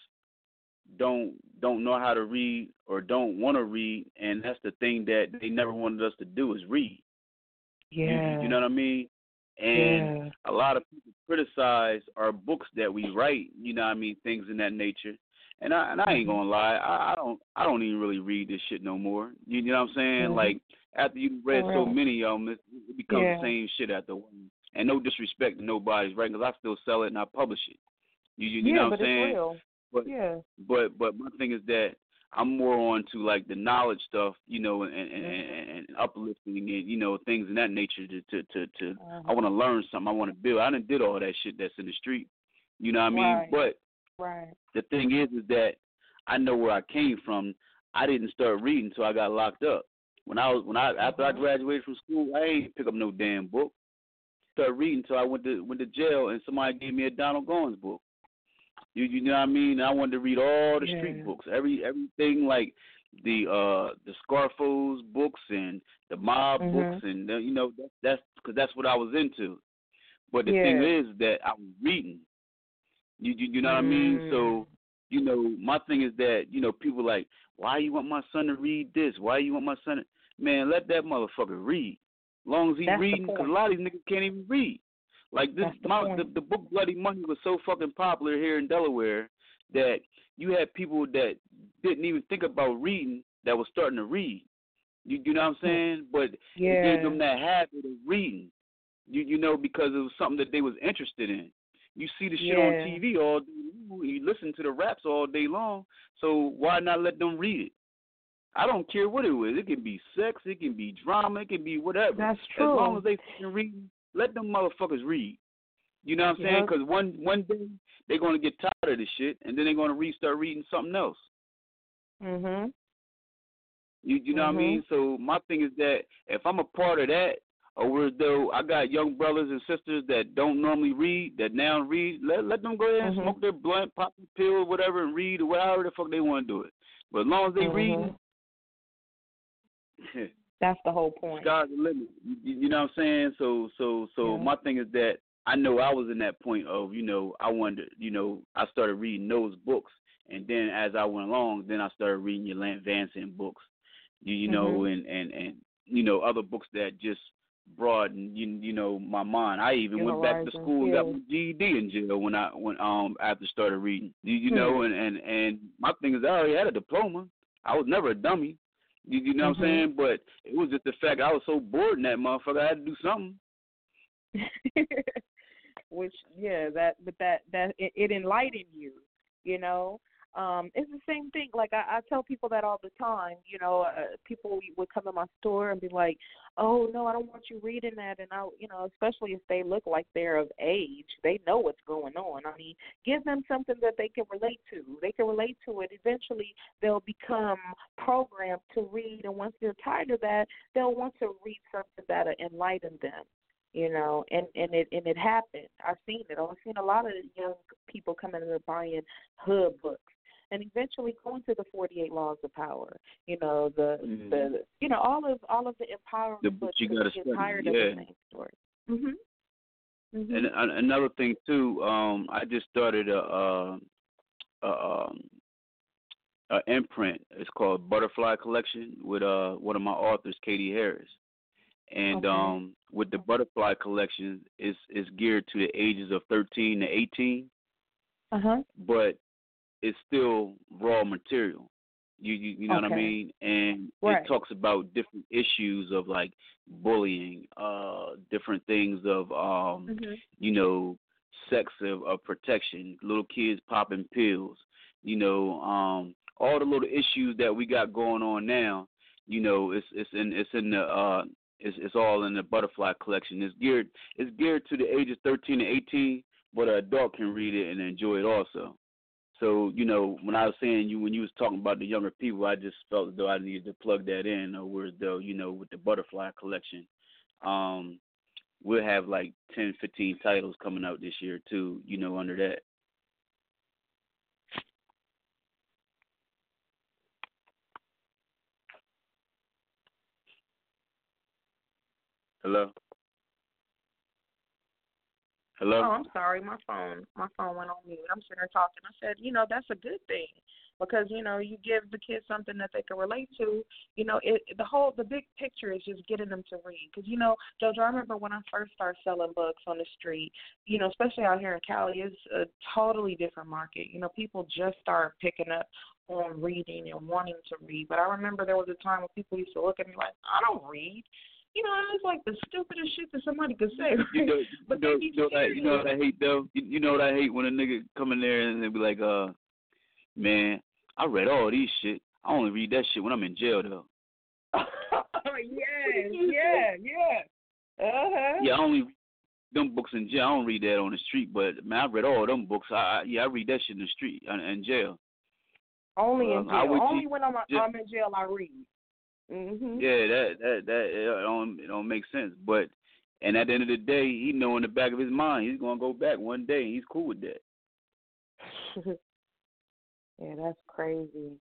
don't don't know how to read or don't want to read, and that's the thing that they never wanted us to do is read. Yeah. you, you know what I mean? And yeah. a lot of people criticize our books that we write, you know what I mean, things in that nature. And I and I ain't Mm-hmm. gonna lie, I, I don't I don't even really read this shit no more. You, you know what I'm saying? Mhm. Like after you read For so many of them, it, it becomes Yeah. the same shit after while. And no disrespect to nobody's right, because I still sell it and I publish it. You you, you yeah, know what but I'm saying? real. But Yeah. but but my thing is that I'm more on to like the knowledge stuff, you know, and and, Mm-hmm. and, uplifting and you know things in that nature to to to, to Uh-huh. I want to learn something. I want to build. I didn't did all that shit that's in the street. You know what I mean? Right. But Right. the thing is, is that I know where I came from. I didn't start reading until I got locked up. When I was when I after I Mhm. graduated from school, I ain't pick up no damn book. Started reading until I went to went to jail, and somebody gave me a Donald Goines book. You you know what I mean? I wanted to read all the Yeah. street books, every everything like the uh the Scarfo's books and the mob Mhm. books, and uh, you know that, that's because that's what I was into. But the thing is that I was reading. You you, you know what I mean? So Mm. you know, my thing is that, you know, people like, why you want my son to read this? Why you want my son to... Man, let that motherfucker read. long as he That's reading, because a lot of these niggas can't even read. Like this, the my, the, the book Bloody Money was so fucking popular here in Delaware that you had people that didn't even think about reading that was starting to read. You, you know what I'm saying? But it gave them that habit of reading. You you know because it was something that they was interested in. You see the shit on TV all day. You listen to the raps all day long. So why not let them read it? I don't care what it is. It can be sex. It can be drama. It can be whatever. That's true. As long as they fucking read, let them motherfuckers read. You know what I'm saying? Because one one day they're gonna get tired of this shit, and then they're gonna restart reading something else. Mhm. You you know what I mean? Mhm. So my thing is that if I'm a part of that, or where though I got young brothers and sisters that don't normally read, that now read, let let them go ahead and Mhm. smoke their blunt, pop a pill, whatever, and read or whatever the fuck they want to do it. But as long as they Mhm. reading, <laughs> That's the whole point. Sky's the limit. You, you know what I'm saying? So so so Yeah. my thing is that I know I was in that point of you know I wanted you know I started reading those books and then as I went along then I started reading your Lance Vincent books, you you know Mhm. and and and you know other books that just broadened you you know my mind. I even went back to school and got my GED in jail when I when um after started reading. You, you Hmm. know and and and my thing is I already had a diploma. I was never a dummy. You, you know what Mhm. I'm saying? But it was just the fact I was so bored in that motherfucker. I had to do something. <laughs> Which yeah, that but that that it, it enlightened you, you know. Um, it's the same thing. Like I, I tell people that all the time. You know, uh, people would come to my store and be like, "Oh no, I don't want you reading that." And I, you know, especially if they look like they're of age, they know what's going on. I mean, give them something that they can relate to. They can relate to it. Eventually, they'll become programmed to read, and once they're tired of that, they'll want to read something that'll enlighten them you know, and and it and it happened. I've seen it. I've seen a lot of young people coming in and buying hood books, and eventually going to the Forty Eight Laws of Power. You know, the Mhm. the you know all of all of the empowerment The books you 'cause gotta get study, tired yeah. of the same story. Mhm. Mhm. And an- another thing too, um, I just started a, a, a, um, a imprint. It's called Butterfly Collection with uh one of my authors, Katie Harris. And Okay. um, with the Butterfly Collection, it's it's geared to the ages of 13 to 18. Uh huh. but it's still raw material. You you, you know what I mean? And Right. it talks about different issues of like bullying, uh, different things of um, Mhm. you know, sex of, of protection, little kids popping pills, you know, um, all the little issues that we got going on now. You know, it's it's in it's in the uh, it's it's all in the butterfly collection. It's geared it's geared to the ages thirteen to eighteen, but an adult can read it and enjoy it also. So you know, when I was saying you when you was talking about the younger people, I just felt as though I needed to plug that in, or whereas though you know with the butterfly collection, um, we'll have like 10, 15 titles coming out this year too. You know, under that. Hello. Hello. Oh, I'm sorry. My phone, my phone went on mute. I'm sitting there talking. I said, you know, that's a good thing because you know you give the kids something that they can relate to. You know, it the whole the big picture is just getting them to read. Because you know, Jojo, I remember when I first started selling books on the street. You know, especially out here in Cali, it's a totally different market. You know, people just start picking up on reading and wanting to read. But I remember there was a time when people used to look at me like, I don't read. You know, it's like the stupidest shit that somebody could say. You know, <laughs> But you know, you know, what I, you know what I hate though. You, know what I hate when a nigga come in there and they be like, uh, man, I read all these shit. I only read that shit when I'm in jail though. <laughs> oh yeah, yeah, yeah. Uh huh. Yeah, I only read them books in jail. I don't read that on the street, but man, I read all them books. I, I yeah, I read that shit in the street uh, in jail. Only in jail. would Only when I'm I'm in jail I read. Mhm. Yeah, that that that it don't it don't make sense. But and at the end of the day, he know in the back of his mind he's gonna go back one day. and He's cool with that. <laughs> yeah, that's crazy.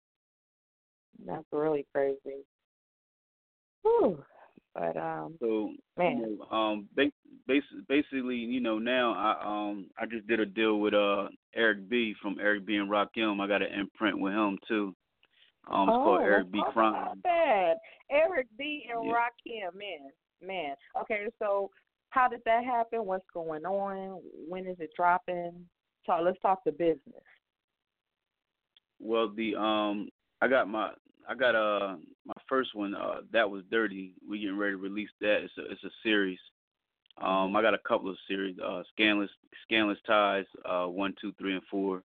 That's really crazy. Whew. But um, So man. you know, um, ba- bas- basically, you know, now I um I just did a deal with uh Eric B from Eric B and Rakim. I got an imprint with him too. Um, it's oh, called Eric B Crime. that. Eric B and Yeah. Rakim, man, man. Okay, so how did that happen? What's going on? When is it dropping? Talk. Let's talk the business. Well, the um, I got my I got uh my first one. Uh, that was dirty. We getting ready to release that. It's a it's a series. Um, I got a couple of series. Uh, Scandalous Scandalous Ties. Uh, one, two, three, and four.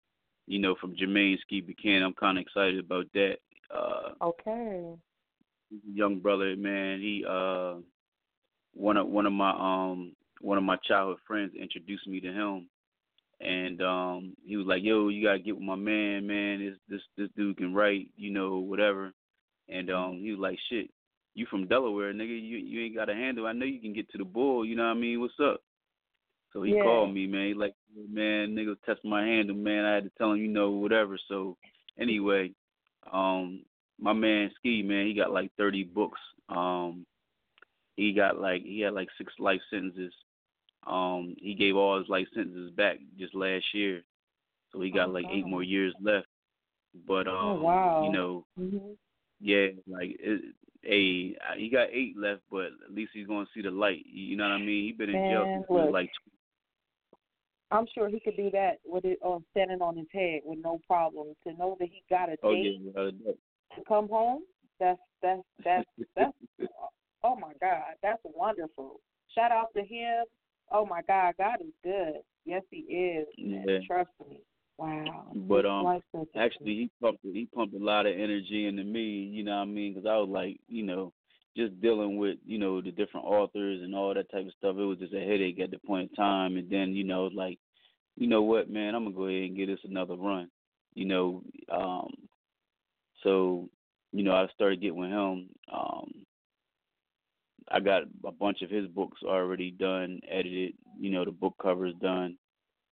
You know, from Jermaine Ski Buchanan. I'm kind of excited about that. Uh, Okay. young brother, man. He uh one of one of my um one of my childhood friends introduced me to him and um he was like, Yo, you gotta get with my man, man, this this this dude can write, you know, whatever and um he was like, Shit, you from Delaware, nigga, you you ain't got a handle. I know you can get to the bull, you know what I mean? What's up? So he Yeah. called me, man. He like, man, nigga test my handle, man. I had to tell him, you know, whatever. So anyway, um, my man Ski, man, he got like thirty books Um, he got like he had like six life sentences. Um, he gave all his life sentences back just last year, so he got Oh, like eight more years left. But um, oh wow. you know, Mhm. yeah, like it, hey, he got eight left, but at least he's gonna see the light. You know what I mean? He been in jail Man, since was look. like I'm sure he could do that with it on standing on his head with no problem. To know that he got a oh yeah, without a doubt. to come home, that's that's that's that's <laughs> oh my God, that's wonderful. Shout out to him. Oh my God, God is good. Yes, he is. man. Yeah. Trust me. Wow. But, um. Actually, he pumped he pumped a lot of energy into me. You know what I mean? Because I was like, you know, just dealing with you know the different authors and all that type of stuff. It was just a headache at the point in time. And then you know, like, you know what, man, I'm gonna go ahead and get this another run. You know, um, so you know, I started getting with him. Um, I got a bunch of his books already done, edited. You know, the book covers done.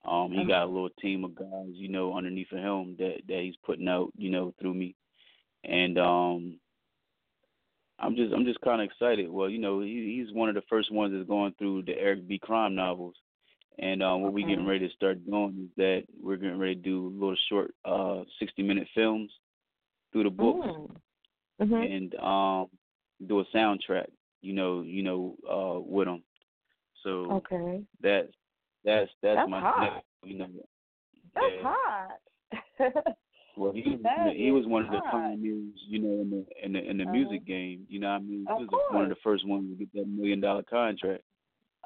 Um, he got a little team of guys, you know, underneath of him that that he's putting out, you know, through me, and um, I'm just I'm just kind of excited. Well, you know, he, he's one of the first ones that's going through the Eric B. crime novels, and um, what we Okay. getting ready to start doing is that we're getting ready to do little short, uh, 60 minute films through the books, Mm. Mhm. and um, do a soundtrack, you know, you know, uh, with him. So Okay. that's that's that's, That's my hot. you know. That's yeah. hot. <laughs> Well, he That he was one of the pioneers, you know, in the in the in the Uh-huh. music game. You know, I mean, he Of was one of the first ones to get that million dollar contract.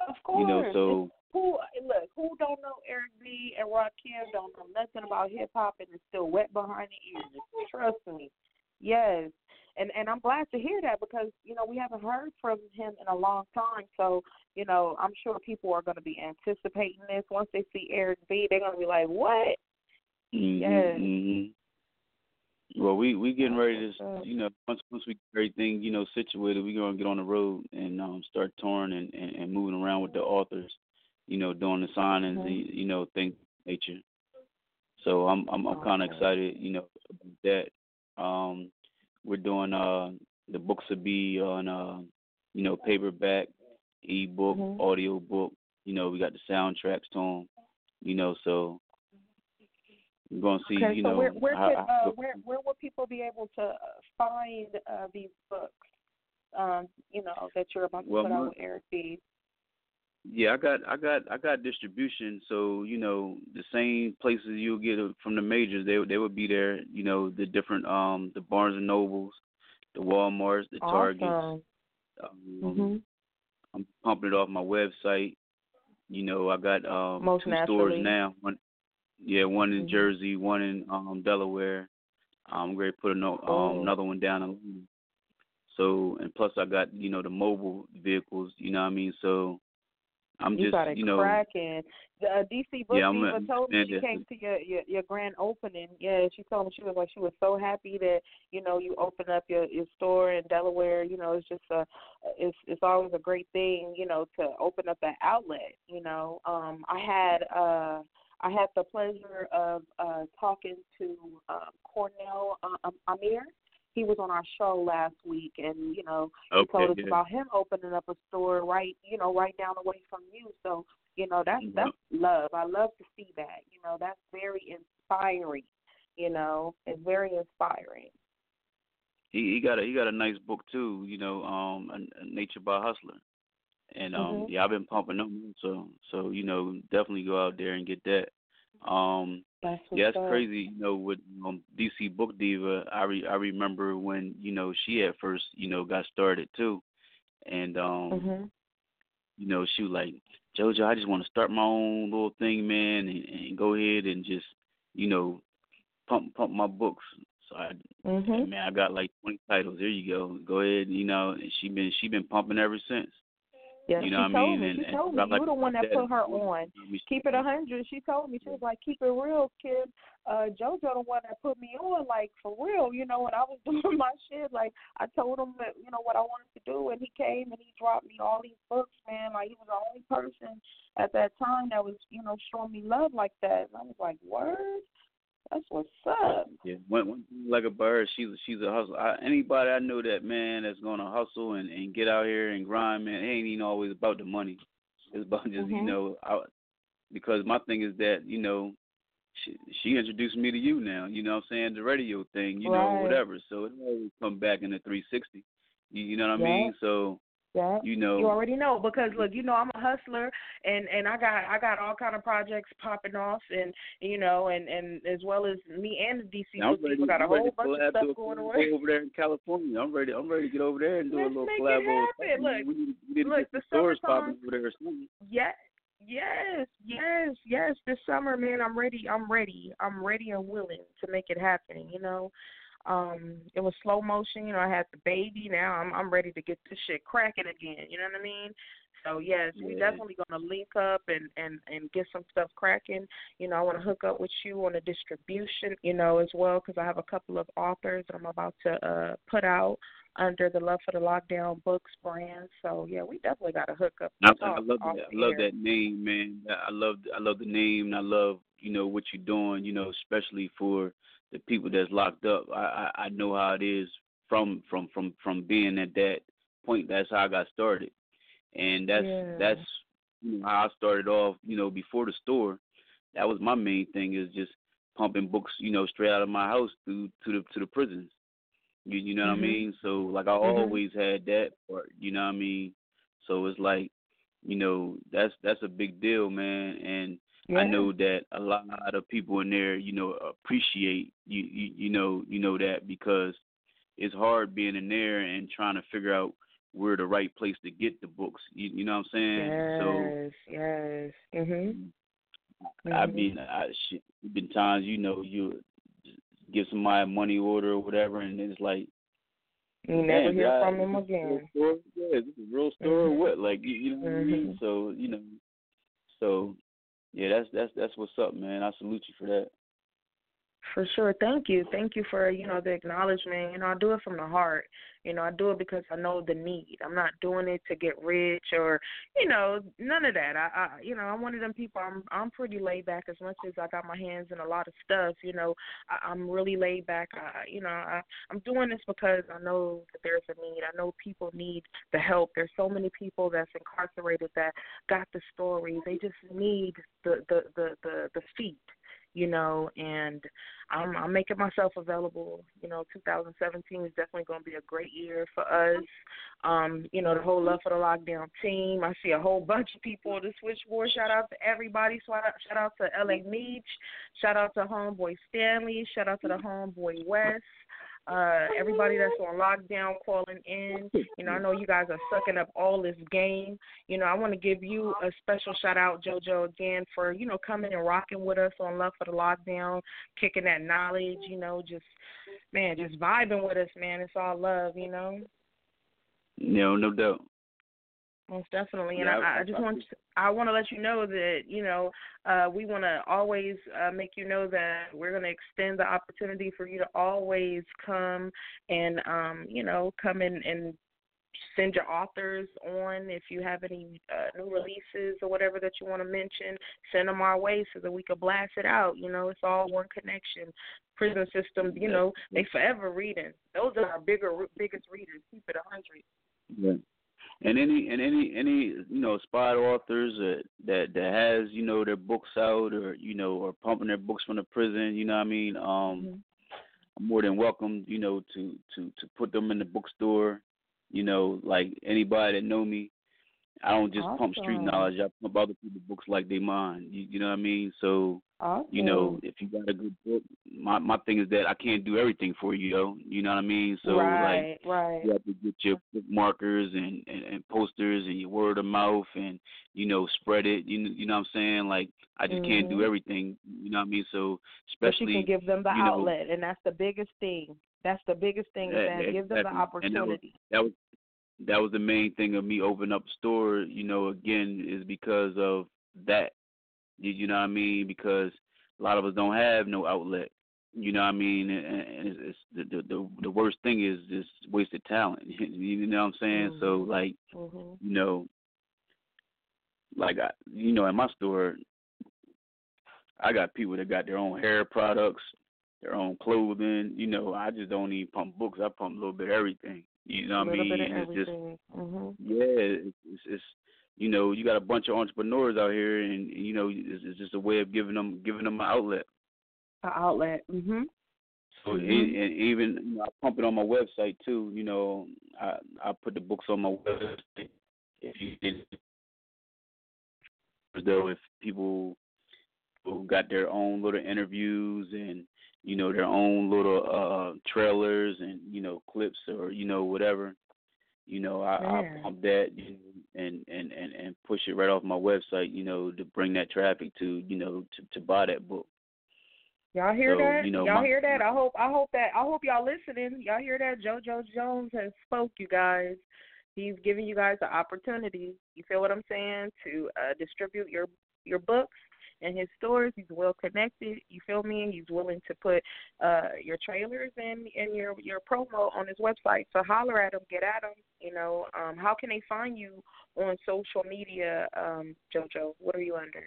Of course. You know, so who look, who don't know Eric B and Rakim don't know nothing about hip hop and is still wet behind the ears. Trust me. Yes. And and I'm glad to hear that because, you know, we haven't heard from him in a long time. So, you know, I'm sure people are gonna be anticipating this. Once they see Eric B, they're gonna be like, What? mhm, Yes. Well, we we getting ready to, you know, once once we get everything, you know, situated, we gonna get on the road and um start touring and, and and moving around with the authors, you know, doing the signings, Mhm. and, you know, things nature. So I'm I'm I'm kind of excited, you know, about that. Um, we're doing uh the books will be on uh you know paperback, ebook, Mhm. audio book. You know, we got the soundtracks to them. You know, so we're gonna see. Okay, you so know, where where how- could how- uh where where will people be able to uh, find uh these books? Um, you know, that you're about to Well, put out with Eric B. Yeah, I got I got I got distribution, so you know the same places you'll get from the majors, they they would be there. You know the different um the Barnes and Nobles, the WalMarts, the Targets. Awesome. Um, Mhm. I'm pumping it off my website. You know I got um Most two naturally. stores now. One, yeah, one in Mhm. Jersey, one in um Delaware. I'm ready to put ano- um, another one down in. So and plus I got you know the mobile vehicles. You know what I mean. So I'm you just got it you know cracking. The uh, DC Book Yeah, Diva told me she came to your, your your grand opening. Yeah, she told me she was like she was so happy that you know you opened up your your store in Delaware. You know, it's just a it's it's always a great thing. You know, to open up that outlet. You know, um, I had uh I had the pleasure of uh talking to um, Cornell uh, um, Amir. He was on our show last week, and you know he told us yeah. about him opening up a store right, you know, right down the way from you. So, you know, that's Mhm. that's love. I love to see that. You know, that's very inspiring. You know, it's very inspiring. he he got a he got a nice book too. You know, um, Nature by Hustler, and um, Mhm. yeah, I've been pumping them. So so you know, definitely go out there and get that. Um, That's yeah, it's up. crazy. You know, with um, DC Book Diva, I re, I remember when you know she at first you know got started too, and um, Mhm. you know she was like, JoJo, I just want to start my own little thing, man, and, and go ahead and just you know pump pump my books. So I Mhm. Hey, man, I got like twenty titles. There you go. Go ahead. You know, and she been she been pumping ever since. Yeah, you she know I told mean? me. And- she and told me I like you the one that that. put her on. Keep it a hundred. She told me she was like, keep it real, kid. Uh, JoJo the one that put me on, like for real. You know, when I was <laughs> doing my shit, like I told him that you know what I wanted to do, and he came and he dropped me all these books, man. Like he was the only person at that time that was you know showing me love like that. And I was like, word. That's what's up. Yeah, one, one like a bird. She's she's a hustler. I, anybody I know that man that's gonna hustle and and get out here and grind, man. It ain't even always about the money. It's about just mm-hmm. you know, I, because my thing is that you know, she she introduced me to you now. You know what I'm saying the radio thing. You right. know whatever. So it always come back in the 360. You, you know what I yeah. mean? So yeah. You know. You already know because look, you know I'm a hustler and and I got I got all kind of projects popping off and you know and and as well as me and the DC I'm ready, people got a I'm whole bunch of stuff going on. over there in California. I'm ready. I'm ready to get over there and do Let's a little make collab. It happen. Look, we need, we need look, to get the stores popping over there or something. Yeah. Yes, yes, yes. This summer, man, I'm ready. I'm ready. I'm ready and willing to make it happen. You know, um, it was slow motion. You know, I had the baby. Now I'm I'm ready to get this shit cracking again. You know what I mean? So yes, yeah. we definitely gonna link up and and and get some stuff cracking. You know, I want to hook up with you on the distribution. You know, as well because I have a couple of authors that I'm about to uh put out under the Love for the Lockdown Books brand. So yeah, we definitely got to hook up. I, I love that. I love that name, man. I love I love the name. And I love you know what you're doing. You know, especially for the people that's locked up. I, I I know how it is from from from from being at that point. That's how I got started, and that's yeah. that's you know how I started off. You know, before the store, that was my main thing is just pumping books. You know, straight out of my house to to the to the prisons. You you know mm-hmm. what I mean? So like I mm-hmm. always had that part. You know what I mean? So it's like, you know, that's that's a big deal, man, and yeah. I know that a lot of people in there, you know, appreciate you, you, you know, you know that because it's hard being in there and trying to figure out where the right place to get the books. You, you know what I'm saying? Yes, so, yes. Mhm. I mean, I shit, been times you know you give somebody a money order or whatever, and it's like you never man, hear I, from them again. Yeah, is this a real store mm-hmm. or what? Like you, you know what I mean? Mm-hmm. So you know, so yeah, that's that's that's what's up, man. I salute you for that. For sure. Thank you. Thank you for, you know, the acknowledgement. You know, I do it from the heart. You know, I do it because I know the need. I'm not doing it to get rich or, you know, none of that. I, I you know, I'm one of them people. I'm I'm pretty laid back as much as I got my hands in a lot of stuff. You know, I, I'm really laid back. I, you know, I, I'm doing this because I know that there's a need. I know people need the help. There's so many people that's incarcerated that got the stories. They just need the the the the, the feet you know, and I'm, I'm making myself available. You know, 2017 is definitely going to be a great year for us. Um, you know, the whole Love for the Lockdown team. I see a whole bunch of people the switchboard. Shout out to everybody. Shout out, shout out to LA Meech. Shout out to Homeboy Stanley. Shout out to the Homeboy West uh, everybody that's on lockdown calling in. You know, I know you guys are sucking up all this game. You know, I want to give you a special shout out, JoJo, again, for, you know, coming and rocking with us on Love for the Lockdown, kicking that knowledge, you know, just, man, just vibing with us, man. It's all love, you know? No, no doubt. Most definitely, and yeah, I, I just want to, I want to let you know that you know uh, we want to always uh, make you know that we're going to extend the opportunity for you to always come and um, you know come in and send your authors on if you have any uh, new releases or whatever that you want to mention. Send them our way so that we can blast it out. You know, it's all one connection. Prison system, you know, they forever reading. Those are our bigger, biggest readers. Keep it a hundred. Yeah and any and any any you know spot authors that that that has you know their books out or you know or pumping their books from the prison you know what i mean? Um mm-hmm. i'm more than welcome you know to to to put them in the bookstore you know like anybody that know me. I don't just awesome. pump street knowledge. I pump other people's books like they mine. You, you know what i mean? So awesome. you know if you got a good book my my thing is that I can't do everything for you, yo. You know what I mean? So right, like right. you have to get your markers and, and and posters and your word of mouth and you know spread it. You you know what I'm saying? Like I just mm-hmm. can't do everything. You know what I mean? So especially but you can give them the outlet, know, and that's the biggest thing. That's the biggest thing. Is that exactly. give them the opportunity. That was, that was that was the main thing of me opening up a store. You know, again, is because of that. You, you know what I mean? Because a lot of us don't have no outlet. You know what I mean? And, and it's, it's the, the the the worst thing is just wasted talent. <laughs> you know what I'm saying? Mm-hmm. So like, mm-hmm. you know, like I, you know, in my store, I got people that got their own hair products, their own clothing. You know, I just don't even pump books. I pump a little bit of everything. You know what I mean? it's just mm-hmm. yeah, it's, it's it's you know you got a bunch of entrepreneurs out here, and you know it's, it's just a way of giving them giving them an outlet. An outlet. Mhm. So Mhm. and, and even you know, I pump it on my website too. You know, I I put the books on my website. If you did, though, if people who got their own little interviews and you know their own little uh trailers and you know clips or you know whatever, you know I, I pump that and and and and push it right off my website. You know to bring that traffic to you know to to buy that book. Y'all hear So, that? you know, y'all my- hear that? I hope I hope that I hope y'all listening. Y'all hear that? JoJo Jones has spoke, you guys. He's giving you guys the opportunity. You feel what I'm saying? To uh, distribute your your books in his stores. He's well connected. You feel me? He's willing to put uh, your trailers and and your your promo on his website. So holler at him, get at him. You know, um, how can they find you on social media, um, JoJo? What are you under?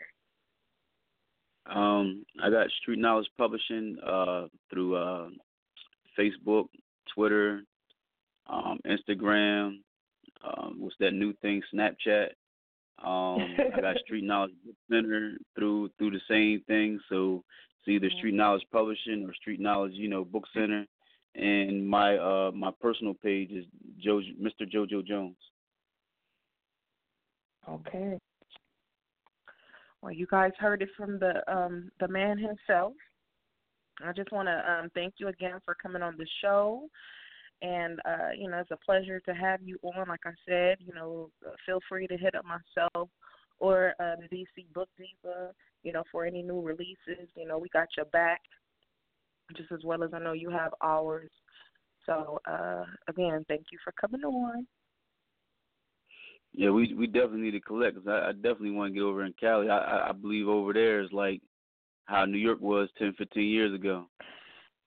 Um, I got Street Knowledge Publishing uh, through uh, Facebook, Twitter, um, Instagram. Um, what's that new thing? Snapchat. Um, I got <laughs> Street Knowledge Book Center through through the same thing. So it's either Street Knowledge Publishing or Street Knowledge, you know, Book Center. And my uh my personal page is Joe, Mr. Jojo Jones. Okay. Well, you guys heard it from the um the man himself. I just want to um thank you again for coming on the show. And uh, you know, it's a pleasure to have you on. Like I said, you know, uh, feel free to hit up myself or uh, the DC Book Diva. You know, for any new releases. You know, we got your back, just as well as I know you have ours. So uh, again, thank you for coming on. Yeah, we we definitely need to collect. Cause I, I definitely want to get over in Cali. I, I I believe over there is like how New York was ten, fifteen years ago.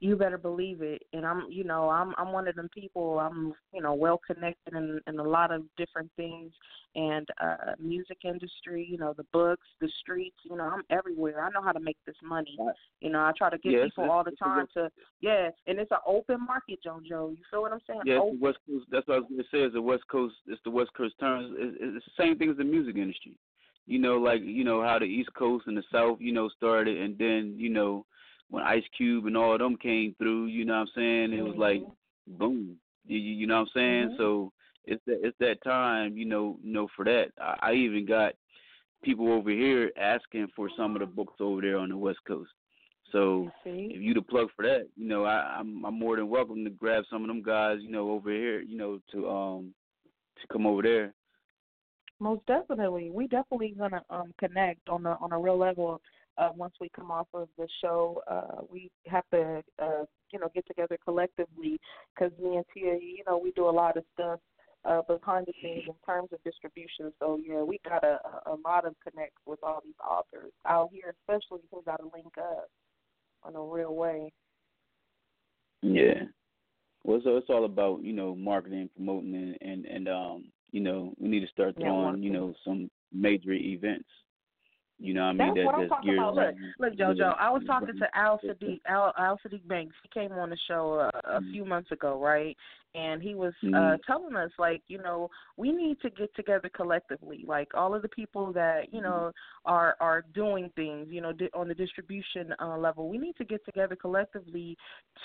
You better believe it and i'm you know i'm i'm one of them people i'm you know well connected in in a lot of different things and uh music industry you know the books the streets you know i'm everywhere i know how to make this money you know i try to get it's- people all the time to yeah and it's an open market jojo you feel what i'm saying Yeah, open. West Coast. That's what I was gonna say. Is the West Coast. It's the West Coast terms. It's, it's the same thing as the music industry. You know, like you know how the East Coast and the South, you know, started, and then you know when Ice Cube and all of them came through. You know what I'm saying? It was like boom. You, you know what I'm saying? Mhm. So it's that it's that time. You know, you know for that. I, I even got people over here asking for some of the books over there on the West Coast. So if you the plug for that, you know, I, I'm I'm more than welcome to grab some of them guys, you know, over here, you know, to um to come over there. Most definitely, we definitely gonna um connect on a on a real level. Uh, once we come off of the show, uh, we have to uh, you know get together collectively because me and Tia, you know, we do a lot of stuff uh, behind the scenes in terms of distribution. So yeah, we got a, a lot of connects with all these authors out here, especially who got to link up on a real way. Yeah. Well, so it's all about you know marketing, promoting, and and, and um you know we need to start throwing you know some major events. You know what I mean? That's that, what I'm talking about. Look, look, JoJo. I was talking to Al-Saadiq, Al, Al-Saadiq Banks. He came on the show uh, a few months ago, right? And he was uh Mhm. telling us, like, you know, we need to get together collectively. Like all of the people that you know are are doing things, you know, di- on the distribution uh, level. We need to get together collectively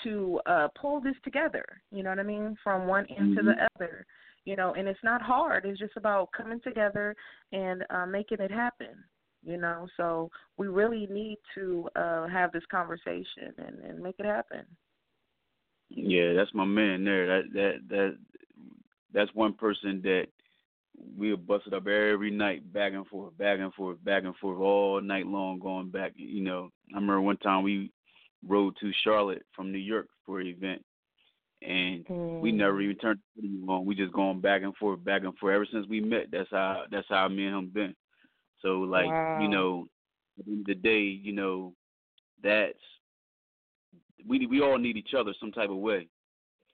to uh pull this together. You know what I mean? From one end to the other. You know, and it's not hard. It's just about coming together and uh making it happen you know so we really need to uh have this conversation and, and make it happen Yeah, that's my man there. That that that that's one person that we have busted up every night, back and forth, back and forth, back and forth, all night long, going back. You know, I remember one time we rode to Charlotte from New York for an event, and we Mm. never even turned on. We just going back and forth, back and forth. Ever since we met, that's how that's how me and him been. So like, Wow. you know, at the end of the day, you know, that's we we all need each other some type of way.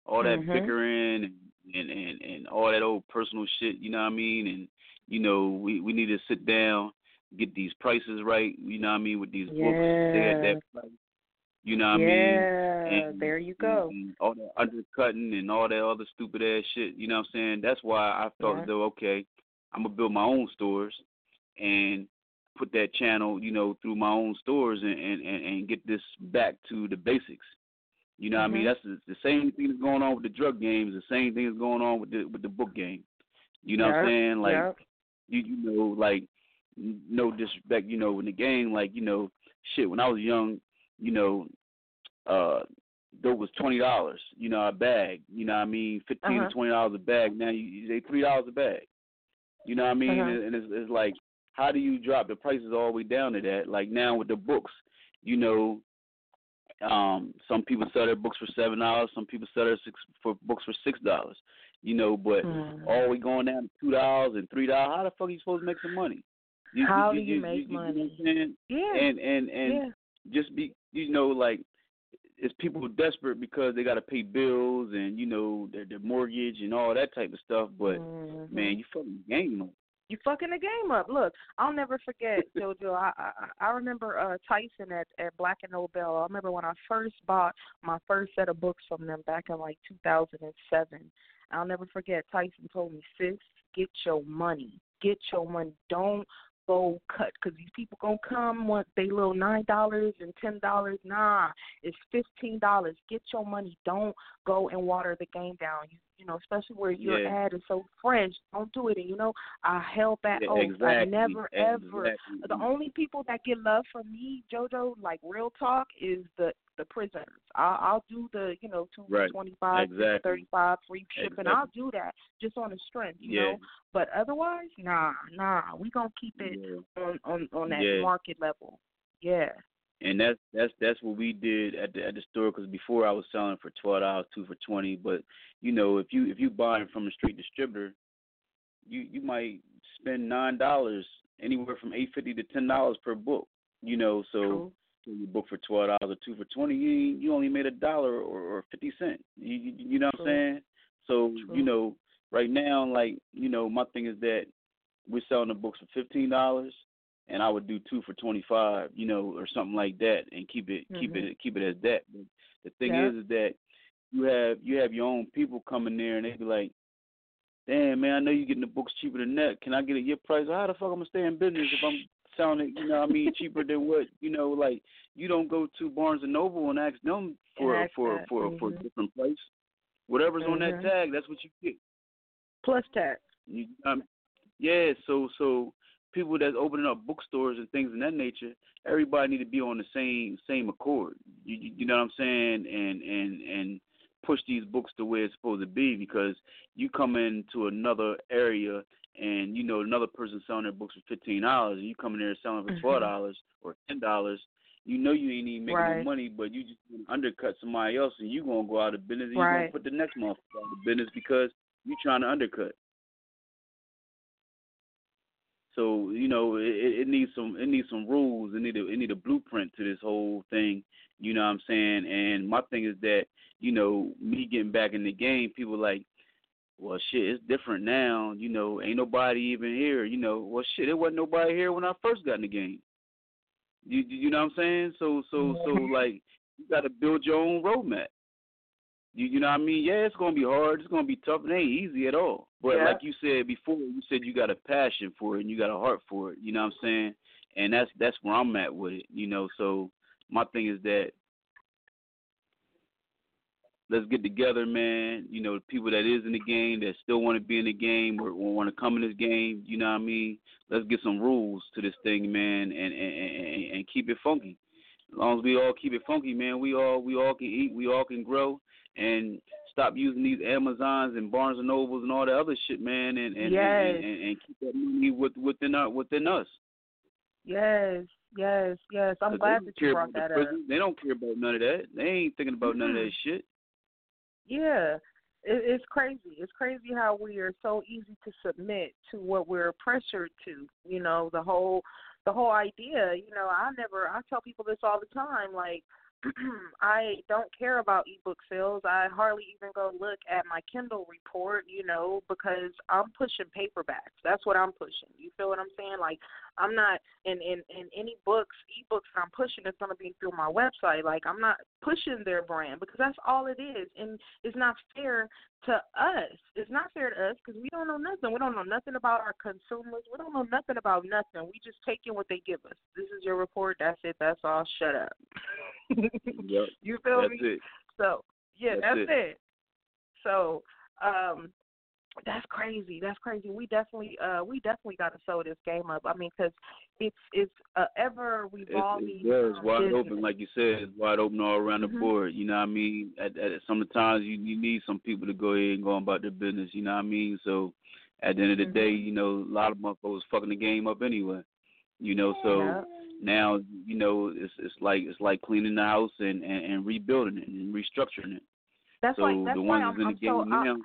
All that Mhm. bickering and, and and and all that old personal shit, you know what I mean? And you know, we we need to sit down get these prices right. You know what I mean with these yeah. books. They at that price. You know what yeah, I mean? And, there you go. All that undercutting and all that other stupid ass shit. You know what I'm saying? That's why I felt yeah. though okay, I'm gonna build my own stores and put that channel, you know, through my own stores and and and, get this back to the basics. You know mm-hmm. I mean? That's the, the same thing that's going on with the drug games. The same thing that's going on with the with the book game. You know yep. what I'm saying? Like yep. you you know like no disrespect. You know in the game like you know shit. When I was young, you know, uh, dope was twenty dollars. You know a bag. You know what I mean? 15 uh-huh. to twenty dollars a bag. Now you they three dollars a bag. You know what I mean? Uh-huh. And, and it's, it's like how do you drop the prices all the way down to that? Like now with the books, you know, um, some people sell their books for seven dollars. Some people sell their six for books for six dollars. You know, but mm. all we going down to two dollars and three dollars. How the fuck are you supposed to make some money? You, how you, do you, make money? You yeah. And and and yeah. just be you know like it's people desperate because they got to pay bills and you know their their mortgage and all that type of stuff. But mm-hmm. man, you fucking game up. You fucking the game up. Look, I'll never forget <laughs> JoJo. I, I I remember uh Tyson at at Black and Nobel. I remember when I first bought my first set of books from them back in like 2007. I'll never forget. Tyson told me, "Sis, get your money. Get your money. Don't go cut because these people gonna come want they little nine dollars and ten dollars. Nah, it's fifteen dollars. Get your money. Don't go and water the game down. You you know, especially where your yeah. ad is so fresh. Don't do it. And you know, I held back yeah, oath. Exactly. I never exactly. ever. The only people that get love from me, JoJo, like real talk, is the the prisoners. I'll, I'll do the you know two right. twenty five, exactly. thirty five free shipping. Exactly. I'll do that just on the strength, you yeah. know. But otherwise, nah, nah. We gonna keep it yeah. on on on that yeah. market level. Yeah. And that's that's that's what we did at the at the store. Because before I was selling for twelve dollars, two for twenty. But you know, if you if you buy it from a street distributor, you you might spend nine dollars, anywhere from eight fifty to ten dollars per book. You know, so. You book for twelve dollars or two for twenty, you you only made a dollar or, or fifty cent. You, you you know what True. I'm saying? So True. you know, right now, like you know, my thing is that we're selling the books for fifteen dollars, and I would do two for twenty five, you know, or something like that, and keep it mm-hmm. keep it keep it as that. But the thing yeah. is, is that you have you have your own people coming there, and they be like, "Damn man, I know you're getting the books cheaper than that. Can I get it your price? How the fuck I'm gonna stay in business if I'm it, you know what I mean, cheaper than what, you know, like you don't go to Barnes and Noble and ask them for ask for that. for mm-hmm. for a different price. Whatever's mm-hmm. on that tag, that's what you get. Plus tax. You, um, yeah, so so people that's opening up bookstores and things of that nature, everybody need to be on the same same accord. You, you, you know what I'm saying? And and and push these books the way it's supposed to be because you come into another area and you know another person selling their books for fifteen dollars, and you come in there selling for mm-hmm. twelve dollars or ten dollars. You know you ain't even making right. no money, but you just undercut somebody else, and you gonna go out of business, and right. you gonna put the next motherfucker out of business because you trying to undercut. So you know it, it needs some it needs some rules. It need a it need a blueprint to this whole thing. You know what I'm saying? And my thing is that you know me getting back in the game, people like, well, shit, it's different now. You know, ain't nobody even here. You know, well, shit, there wasn't nobody here when I first got in the game. You you know what I'm saying? So so so like you got to build your own roadmap. You you know what I mean? Yeah, it's gonna be hard. It's gonna be tough. It ain't easy at all. But yeah. like you said before, you said you got a passion for it and you got a heart for it. You know what I'm saying? And that's that's where I'm at with it. You know, so my thing is that let's get together, man. You know, people that is in the game that still want to be in the game or, or want to come in this game. You know what I mean? Let's get some rules to this thing, man, and and, and and keep it funky. As long as we all keep it funky, man, we all we all can eat, we all can grow, and stop using these Amazons and Barnes and Nobles and all that other shit, man, and and, yes. and, and, and keep that money with, within our, within us. Yes, yes, yes. I'm glad that you brought that up. They don't care about none of that. They ain't thinking about mm-hmm. none of that shit. Yeah, it, it's crazy. It's crazy how we are so easy to submit to what we're pressured to. You know, the whole the whole idea. You know, I never. I tell people this all the time. Like, <clears throat> I don't care about ebook sales. I hardly even go look at my Kindle report, you know, because I'm pushing paperbacks. That's what I'm pushing. You feel what I'm saying? Like I'm not in in in any books, ebooks I'm pushing. It's gonna be through my website. Like I'm not pushing their brand because that's all it is, and it's not fair to us. It's not fair to us because we don't know nothing. We don't know nothing about our consumers. We don't know nothing about nothing. We just take in what they give us. This is your report. That's it. That's all. Shut up. <laughs> yep. You feel that's me? It. So yeah, that's, that's it. it. So um that's crazy. That's crazy. We definitely, uh, we definitely got to sew this game up. I mean, because it's it's uh, ever revolving. It's, it's, wide business. open, like you said. It's wide open all around mm-hmm. the board. You know what I mean? At, at sometimes you you need some people to go ahead and go about their business. You know what I mean? So at the end of the mm-hmm. day, you know, a lot of motherfuckers fucking the game up anyway. You know, so. Yeah. Now you know it's it's like it's like cleaning the house and, and, and rebuilding it and restructuring it. That's so why. That's the why ones I'm, in the I'm game so, now. I,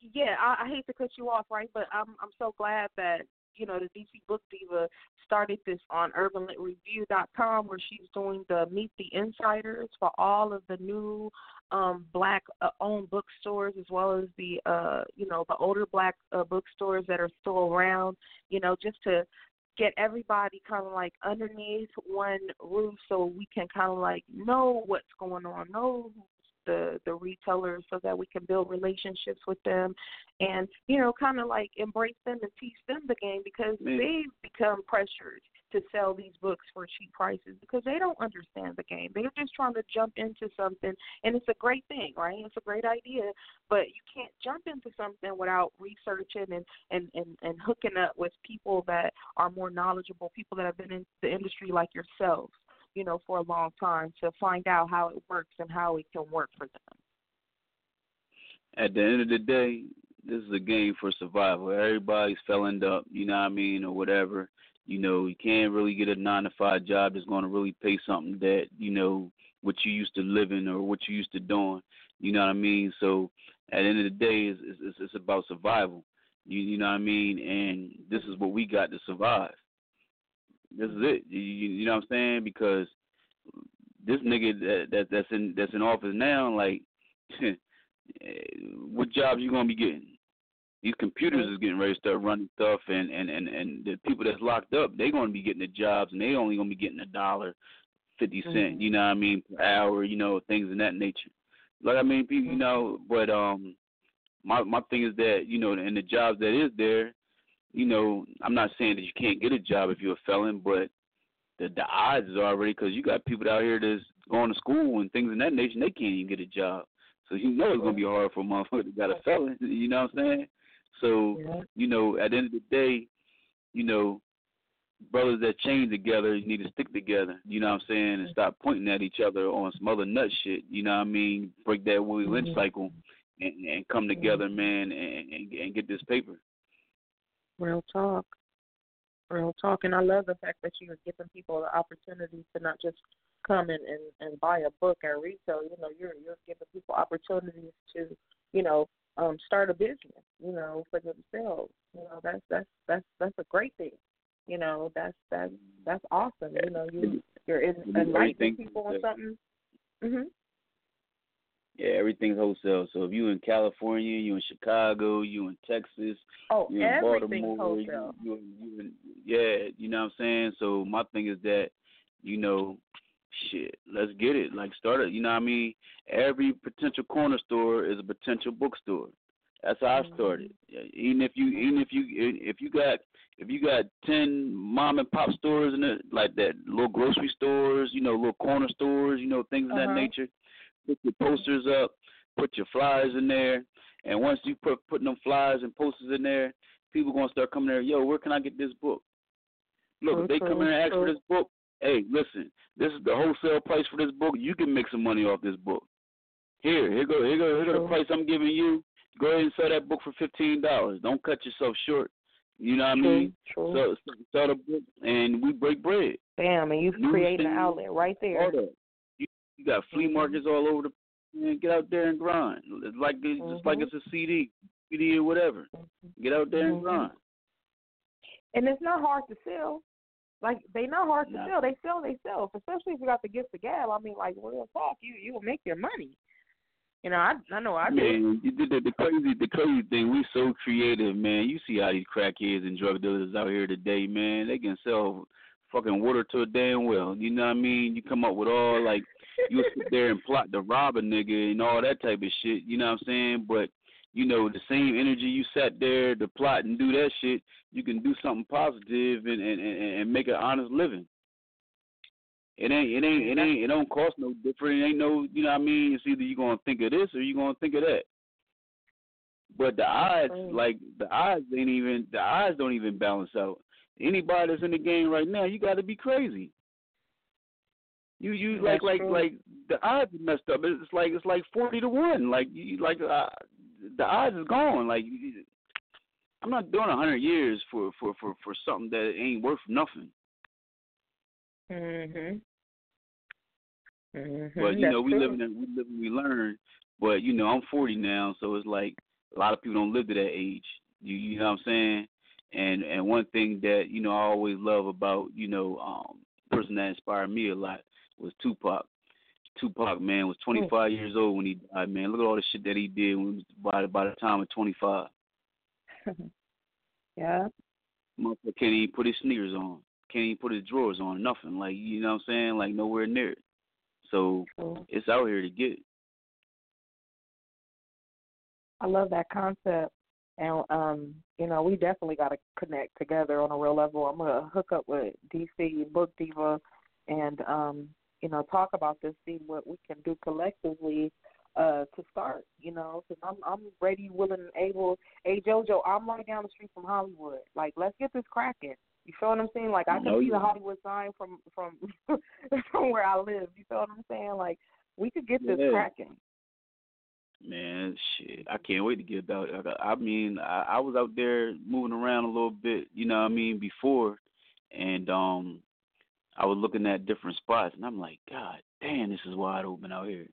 yeah, I, I hate to cut you off, right? But I'm I'm so glad that you know the DC Book Diva started this on UrbanLitReview.com, where she's doing the Meet the Insiders for all of the new um black uh, bookstores as well as the uh you know the older black uh, bookstores that are still around you know just to get everybody kind of like underneath one roof so we can kind of like know what's going on know the the retailers so that we can build relationships with them and you know kind of like embrace them and teach them the game because Man. they've become pressured to sell these books for cheap prices because they don't understand the game. They're just trying to jump into something and it's a great thing right? It's a great idea but you can't jump into something without researching and and and, and hooking up with people that are more knowledgeable people that have been in the industry like yourselves you know, for a long time to find out how it works and how it can work for them. At the end of the day, this is a game for survival. Everybody's feloned up, you know what I mean, or whatever. You know, you can't really get a nine to five job that's going to really pay something that you know what you used to living or what you used to doing. You know what I mean? So at the end of the day, it's it's, it's about survival. You you know what I mean? And this is what we got to survive. This is it. You, you know what I'm saying? Because this nigga that, that that's in that's in office now, like, <laughs> what jobs you gonna be getting? These computers is getting ready to start running stuff, and and and and the people that's locked up, they gonna be getting the jobs, and they only gonna be getting a dollar fifty cent. Mm-hmm. You know what I mean per hour. You know things in that nature. Like I mean, people, Mm-hmm. you know, but um, my my thing is that you know, in the jobs that is there, you know, I'm not saying that you can't get a job if you're a felon, but the the odds is already because you got people out here that's going to school and things in that nation, they can't even get a job. So you know it's gonna be hard for a motherfucker that got a felon. <laughs> You know what I'm saying? So Yeah. you know, at the end of the day, you know, brothers that chain together you need to stick together. You know what I'm saying, and stop pointing at each other on some other nut shit. You know what I mean? Break that Willie Lynch Mhm. cycle and, and come together, man, and, and and get this paper. Real talk. Real talk. And I love the fact that you're giving people the opportunity to not just come in and, and buy a book at retail. You know, you're you're giving people opportunities to, you know, um, start a business, you know, for themselves. You know, that's that's that's that's a great thing. You know, that's that's that's awesome. You know, you you're in, enlightening people on something. Mhm. Yeah, everything's wholesale. So if you in California, you in Chicago, you in Texas, Oh, you in Baltimore, wholesale. you, you in, yeah, you know what I'm saying. So my thing is that, you know, shit, let's get it. Like start it. You know what I mean? Every potential corner store is a potential bookstore. That's how I started. Even if you, even if you, if you got, if you got ten mom and pop stores in it, like that, little grocery stores, you know, little corner stores, you know, things of that Uh-huh. nature. Put your posters up, put your flyers in there, and once you put putting them flyers and posters in there, people gonna start coming there. Yo, where can I get this book? Look, if they come in and ask for this book, hey, listen, this is the wholesale price for this book. You can make some money off this book. Here, here go, here go, here go the price I'm giving you. Go ahead and sell that book for fifteen dollars. Don't cut yourself short. You know what I mean? True. So sell the book, and we break bread. Bam, and you've created an outlet right there. That. You, got flea Mhm. markets all over the. Man, get out there and grind. It's like it's just like Mhm. it's a CD, CD or whatever. Get out there and grind. And it's not hard to sell. Like they not hard to Nah. sell. They sell they sell. Especially if you got the gift of gab. I mean, like real talk, you you will make your money. You know, I I know I do. Man, you did the, the crazy the crazy thing. We so creative, man. You see how these crackheads and drug dealers out here today, man. They can sell fucking water to a damn well. You know what I mean? You come up with all like you sit there and plot to rob a nigga and all that type of shit. You know what I'm saying? But you know the same energy you sat there to plot and do that shit, you can do something positive and and and, and make an honest living. It ain't it ain't it ain't it don't cost no different. It ain't no you know what I mean. It's either you gonna think of this or you gonna think of that. But the odds, like the odds, ain't even the odds don't even balance out. Anybody that's in the game right now, you got to be crazy. You you like like like the odds messed up. It's like it's like forty to one. Like you like uh, the odds is gone. Like you, I'm not doing a hundred years for for for for something that ain't worth nothing. Mhm. Mhm. But you That's know, we true. live in we live and we learn. But you know, I'm 40 now, so it's like a lot of people don't live to that age. You you know what I'm saying? And and one thing that you know I always love about you know um person that inspired me a lot was Tupac. Tupac man was 25 years old when he died. Man, look at all the shit that he did when he was by by the time of 25. <laughs> yeah. Motherfucker can't even put his sneakers on. Can't even put his drawers on. Nothing. Like you know what I'm saying? Like nowhere near it. So True. it's out here to get. I love that concept. And um, you know, we definitely got to connect together on a real level. I'm gonna hook up with DC Book Diva, and um, you know, talk about this, see what we can do collectively uh, to start. You know, because I'm I'm ready, willing, and able. Hey JoJo, I'm right down the street from Hollywood. Like, let's get this cracking. You feel what I'm saying? Like, I can know see you. the Hollywood sign from from <laughs> from where I live. You feel what I'm saying? Like, we could get this cracking. Man, shit, I can't wait to get out. I, I mean, I, I was out there moving around a little bit, you know what I mean, before, and um, I was looking at different spots, and I'm like, God damn, this is wide open out here.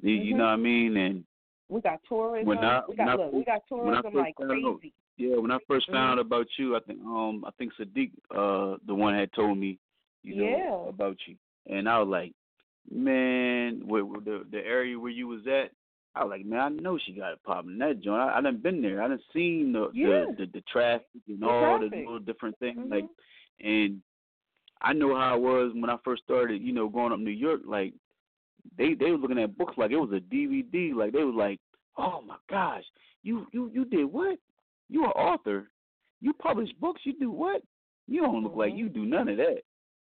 You, you Mhm. know what I mean? And We got tourism. When I- we when I got look, we got tourism like found out- crazy. yeah, when I first found out about you, I think um, I think Saadiq, uh, the one had told me, you know, Yeah. about you, and I was like, man, where, where the the area where you was at. I was like, man, I know she got it popping that joint. I, I done been there. I done seen the Yeah. the, the the traffic and The all the little different things. Mhm. Like, and I know how it was when I first started. You know, going up New York. Like, they they were looking at books like it was a DVD. Like they was like, oh my gosh, you you you did what? You an author? You publish books? You do what? You don't look like Mhm. you do none of that.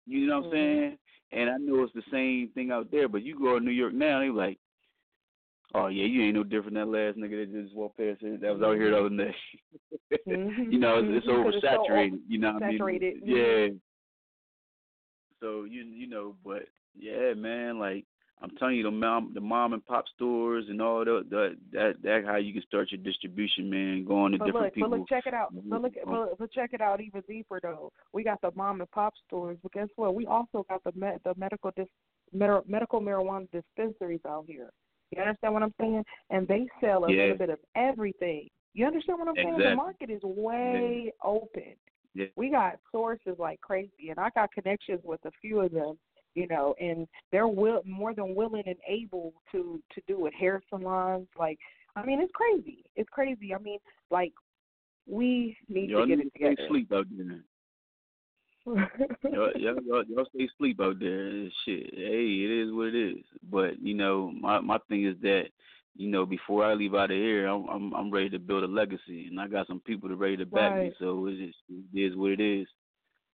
You know what I'm Mhm. saying? And I know it's the same thing out there, but you go to New York now, they like, oh yeah, you ain't no different than that last nigga that just walked past here that was out here the other day. <laughs> Mhm. you know, it's, it's Mhm. 'Cause it's so oversaturated. you know what I mean? Mhm. Yeah. So you you know, but yeah, man, like I'm telling you, the mom the mom and pop stores and all that that that that how you can start your distribution, man. Going to But different look, people. but look, check it out. Mhm. But look, but, but check it out even deeper though. We got the mom and pop stores, but guess what? We also got the med, the medical dis, med, medical marijuana dispensaries out here. You understand what I'm saying? And they sell a Yeah. little bit of everything. You understand what I'm saying? The market is way open. Yeah. We got sources like crazy, and I got connections with a few of them. You know, and they're will more than willing and able to to do it. Hair salons, like I mean, it's crazy. It's crazy. I mean, like we need Y'all to get need it to stay together. out there. <laughs> y'all, y'all, y'all, stay asleep out there. Shit, hey, it is what it is. But you know, my my thing is that you know, before I leave out of here, I'm I'm, I'm ready to build a legacy, and I got some people that ready to back me. Right. So it is it is what it is.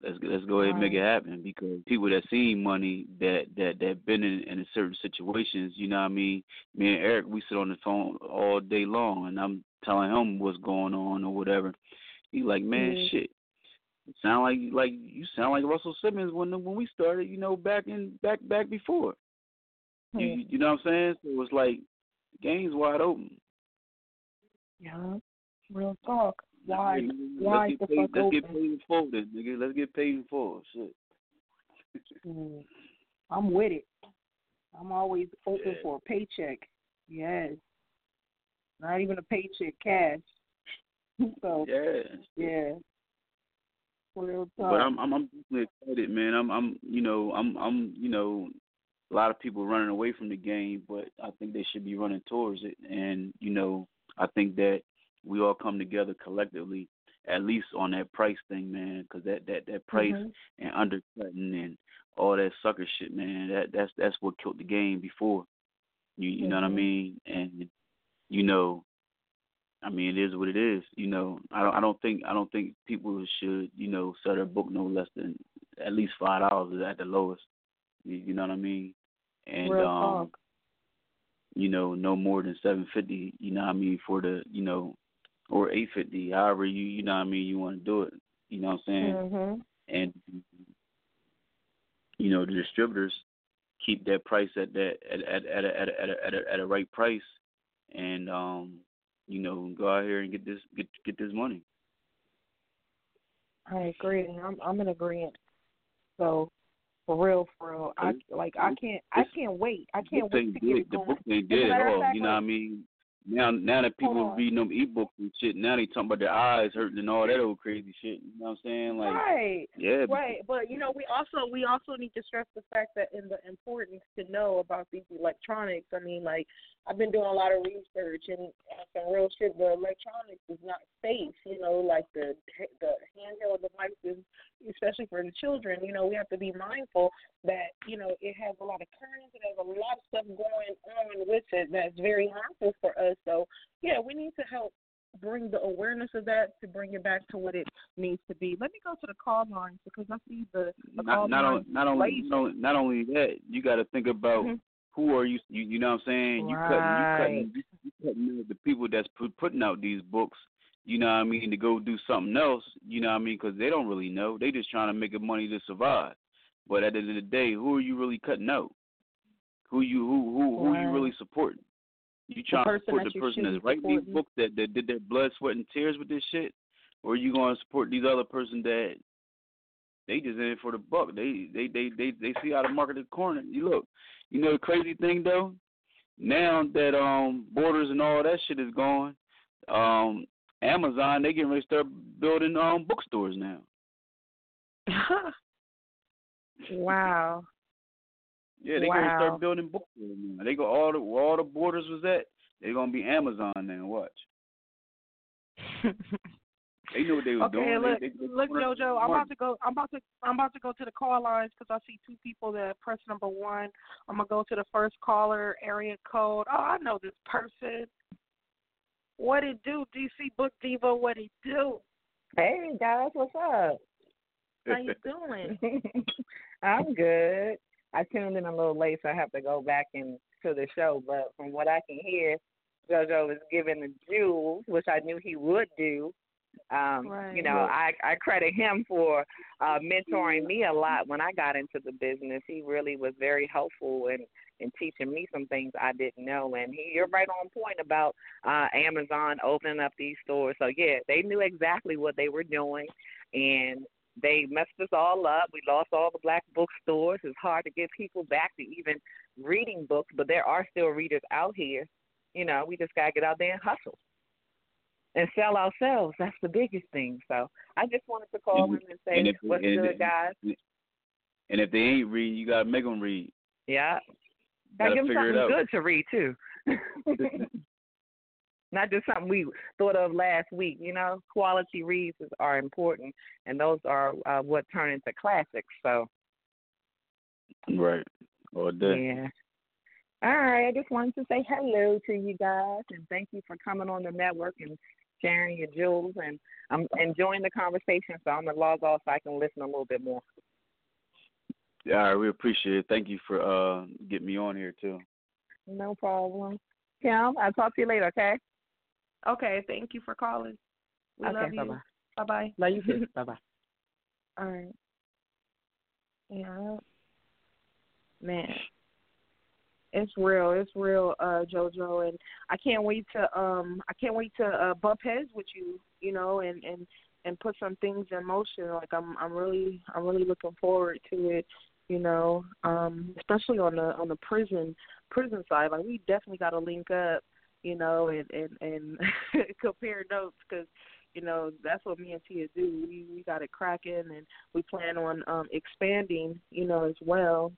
Let's let's go ahead and make it happen because people that seen money that that that been in in certain situations, you know what I mean. Me and Eric, we sit on the phone all day long, and I'm telling him what's going on or whatever. He's like, man, Mhm. shit. You sound like like you sound like Russell Simmons when when we started, you know, back in back back before. You Mhm. you know what I'm saying? So it's like the game's wide open. Yeah, real talk. Why? Hey, why let's get paid, let's get paid in full then, nigga. Let's get paid in full. Shit. <laughs> Mm. I'm with it. I'm always open Yeah. for a paycheck. Yes. Not even a paycheck, cash. <laughs> so Yeah. yeah. Real talk. But I'm I'm I'm excited, man. I'm I'm you know I'm I'm you know a lot of people running away from the game, but I think they should be running towards it. And you know I think that we all come together collectively, at least on that price thing, man. Because that that that price mm-hmm. and undercutting and all that sucker shit, man. That that's that's what killed the game before. You you mm-hmm. know what I mean? And you know I mean, it is what it is. You know, I don't. I don't think. I don't think people should. You know, sell their book no less than at least five dollars at the lowest. You, you know what I mean? And Real um, talk. you know, no more than seven fifty. You know what I mean for the. You know, or eight fifty. However you. You know what I mean. You want to do it. You know what I'm saying? Mm-hmm. And you know the distributors keep that price at that at at at a, at a, at a, at a, at a right price, and um you know, go out here and get this get get this money. I agree. I'm I'm in agreement. So for real, for real, I like I can't I can't wait. I can't wait to get it going. The book ain't dead at all. You know what I mean? Now, now that people are reading them ebooks and shit, now they talking about their eyes hurting and all that old crazy shit. You know what I'm saying? Like, right, yeah, right. But you know, we also we also need to stress the fact that in the importance to know about these electronics. I mean, like I've been doing a lot of research and some real shit. The electronics is not safe. You know, like the the handheld devices, especially for the children. You know, we have to be mindful that you know it has a lot of currents. It has a lot of stuff going on with it that's very harmful for us. So yeah, we need to help bring the awareness of that to bring it back to what it needs to be. Let me go to the call lines because I see the, the not, call not, lines. not only not only not only that, you got to think about mm-hmm. who are you, you. You know what I'm saying? You right. cutting you cutting you cutting the people that's put, putting out these books. You know what I mean? To go do something else. You know what I mean? Because they don't really know. They just trying to make money to survive. But at the end of the day, who are you really cutting out? Who you who who who right. you really supporting? You trying to support the person that's writing these books that, that did their blood, sweat, and tears with this shit, or are you going to support these other person that they just in it for the buck? They they they they they see how to market the corner. You look, you know the crazy thing though. Now that um borders and all that shit is gone, um Amazon they getting ready to start building um bookstores now. <laughs> wow. Yeah, they wow. gonna start building bookstores now. They go all the where all the borders was at. They're gonna be Amazon now. Watch. they knew what they were <laughs> okay, doing. look, they, they, look, JoJo. I'm about to go. I'm about to. I'm about to go to the call lines because I see two people that press number one. I'm gonna go to the first caller, area code. Oh, I know this person. What it do, DC Book Diva? What it do? Hey guys, what's up? How you doing? <laughs> I'm good. I tuned in a little late, so I have to go back and to the show. But from what I can hear, JoJo is giving the jewels, which I knew he would do. Um, right. You know, I I credit him for uh, mentoring me a lot when I got into the business. He really was very helpful and in teaching me some things I didn't know. And he, you're right on point about uh, Amazon opening up these stores. So yeah, they knew exactly what they were doing, and they messed us all up. We lost all the black bookstores. It's hard to get people back to even reading books, but there are still readers out here. You know, we just got to get out there and hustle and sell ourselves. That's the biggest thing. So I just wanted to call and, them and say, and if, what's and good, guys? And if they ain't reading, you got to make them read. Yeah. Gotta give them something good to read, too. <laughs> not just something we thought of last week. You know, quality reads are important, and those are uh, what turn into classics. So, right, all day. Yeah. All right. I just wanted to say hello to you guys, and thank you for coming on the network and sharing your jewels. And I'm enjoying the conversation, so I'm gonna log off so I can listen a little bit more. Yeah, all right, we appreciate it. Thank you for uh getting me on here too. No problem. Kim, I'll talk to you later, okay? Okay, thank you for calling. We okay, love you. bye-bye. Bye bye. Love you too. <laughs> bye bye. All right. Yeah. Man. It's real. It's real, uh, JoJo, and I can't wait to um I can't wait to uh, bump heads with you, you know, and and and put some things in motion. Like I'm I'm really I'm really looking forward to it, you know, um especially on the on the prison prison side. Like we definitely got to link up, you know, and and and <laughs> compare notes because you know, that's what me and Tia do. We we got it cracking, and we plan on um expanding, you know, as well.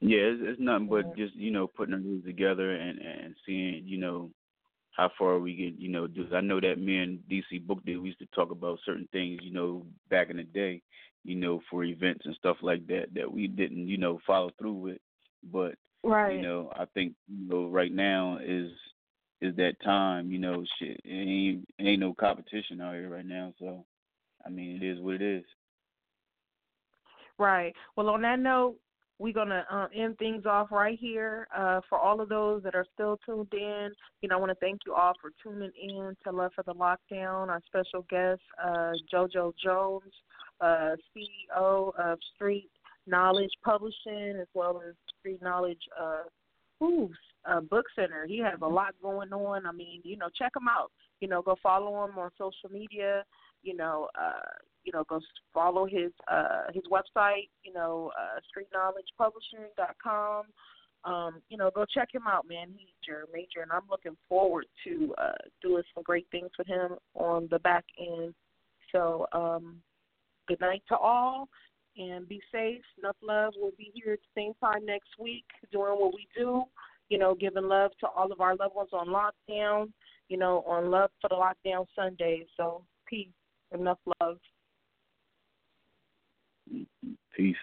Yeah, it's, it's nothing but just you know putting the moves together and and seeing you know how far we can you know do. I know that me and DC Book Diva we used to talk about certain things you know back in the day, you know for events and stuff like that that we didn't you know follow through with, but right. you know I think you know right now is is that time you know shit it ain't it ain't no competition out here right now so I mean it is what it is. Right. Well, on that note, we're gonna uh, end things off right here. Uh, for all of those that are still tuned in, you know, I want to thank you all for tuning in to Love for the Lockdown. Our special guest, uh, JoJo Jones, uh, CEO of Street Knowledge Publishing, as well as Street Knowledge uh, ooh, uh, Book Center. He has a lot going on. I mean, you know, check him out. You know, go follow him on social media. You know, uh, you know, go follow his uh, his website, you know, uh, streetknowledgepublishing.com. Um, you know, go check him out, man. He's your major, and I'm looking forward to uh, doing some great things with him on the back end. So, um, good night to all, and be safe. Enough love. We'll be here at the same time next week doing what we do. You know, giving love to all of our loved ones on lockdown. You know, on Love for the Lockdown Sunday. So, peace. Enough love. Peace.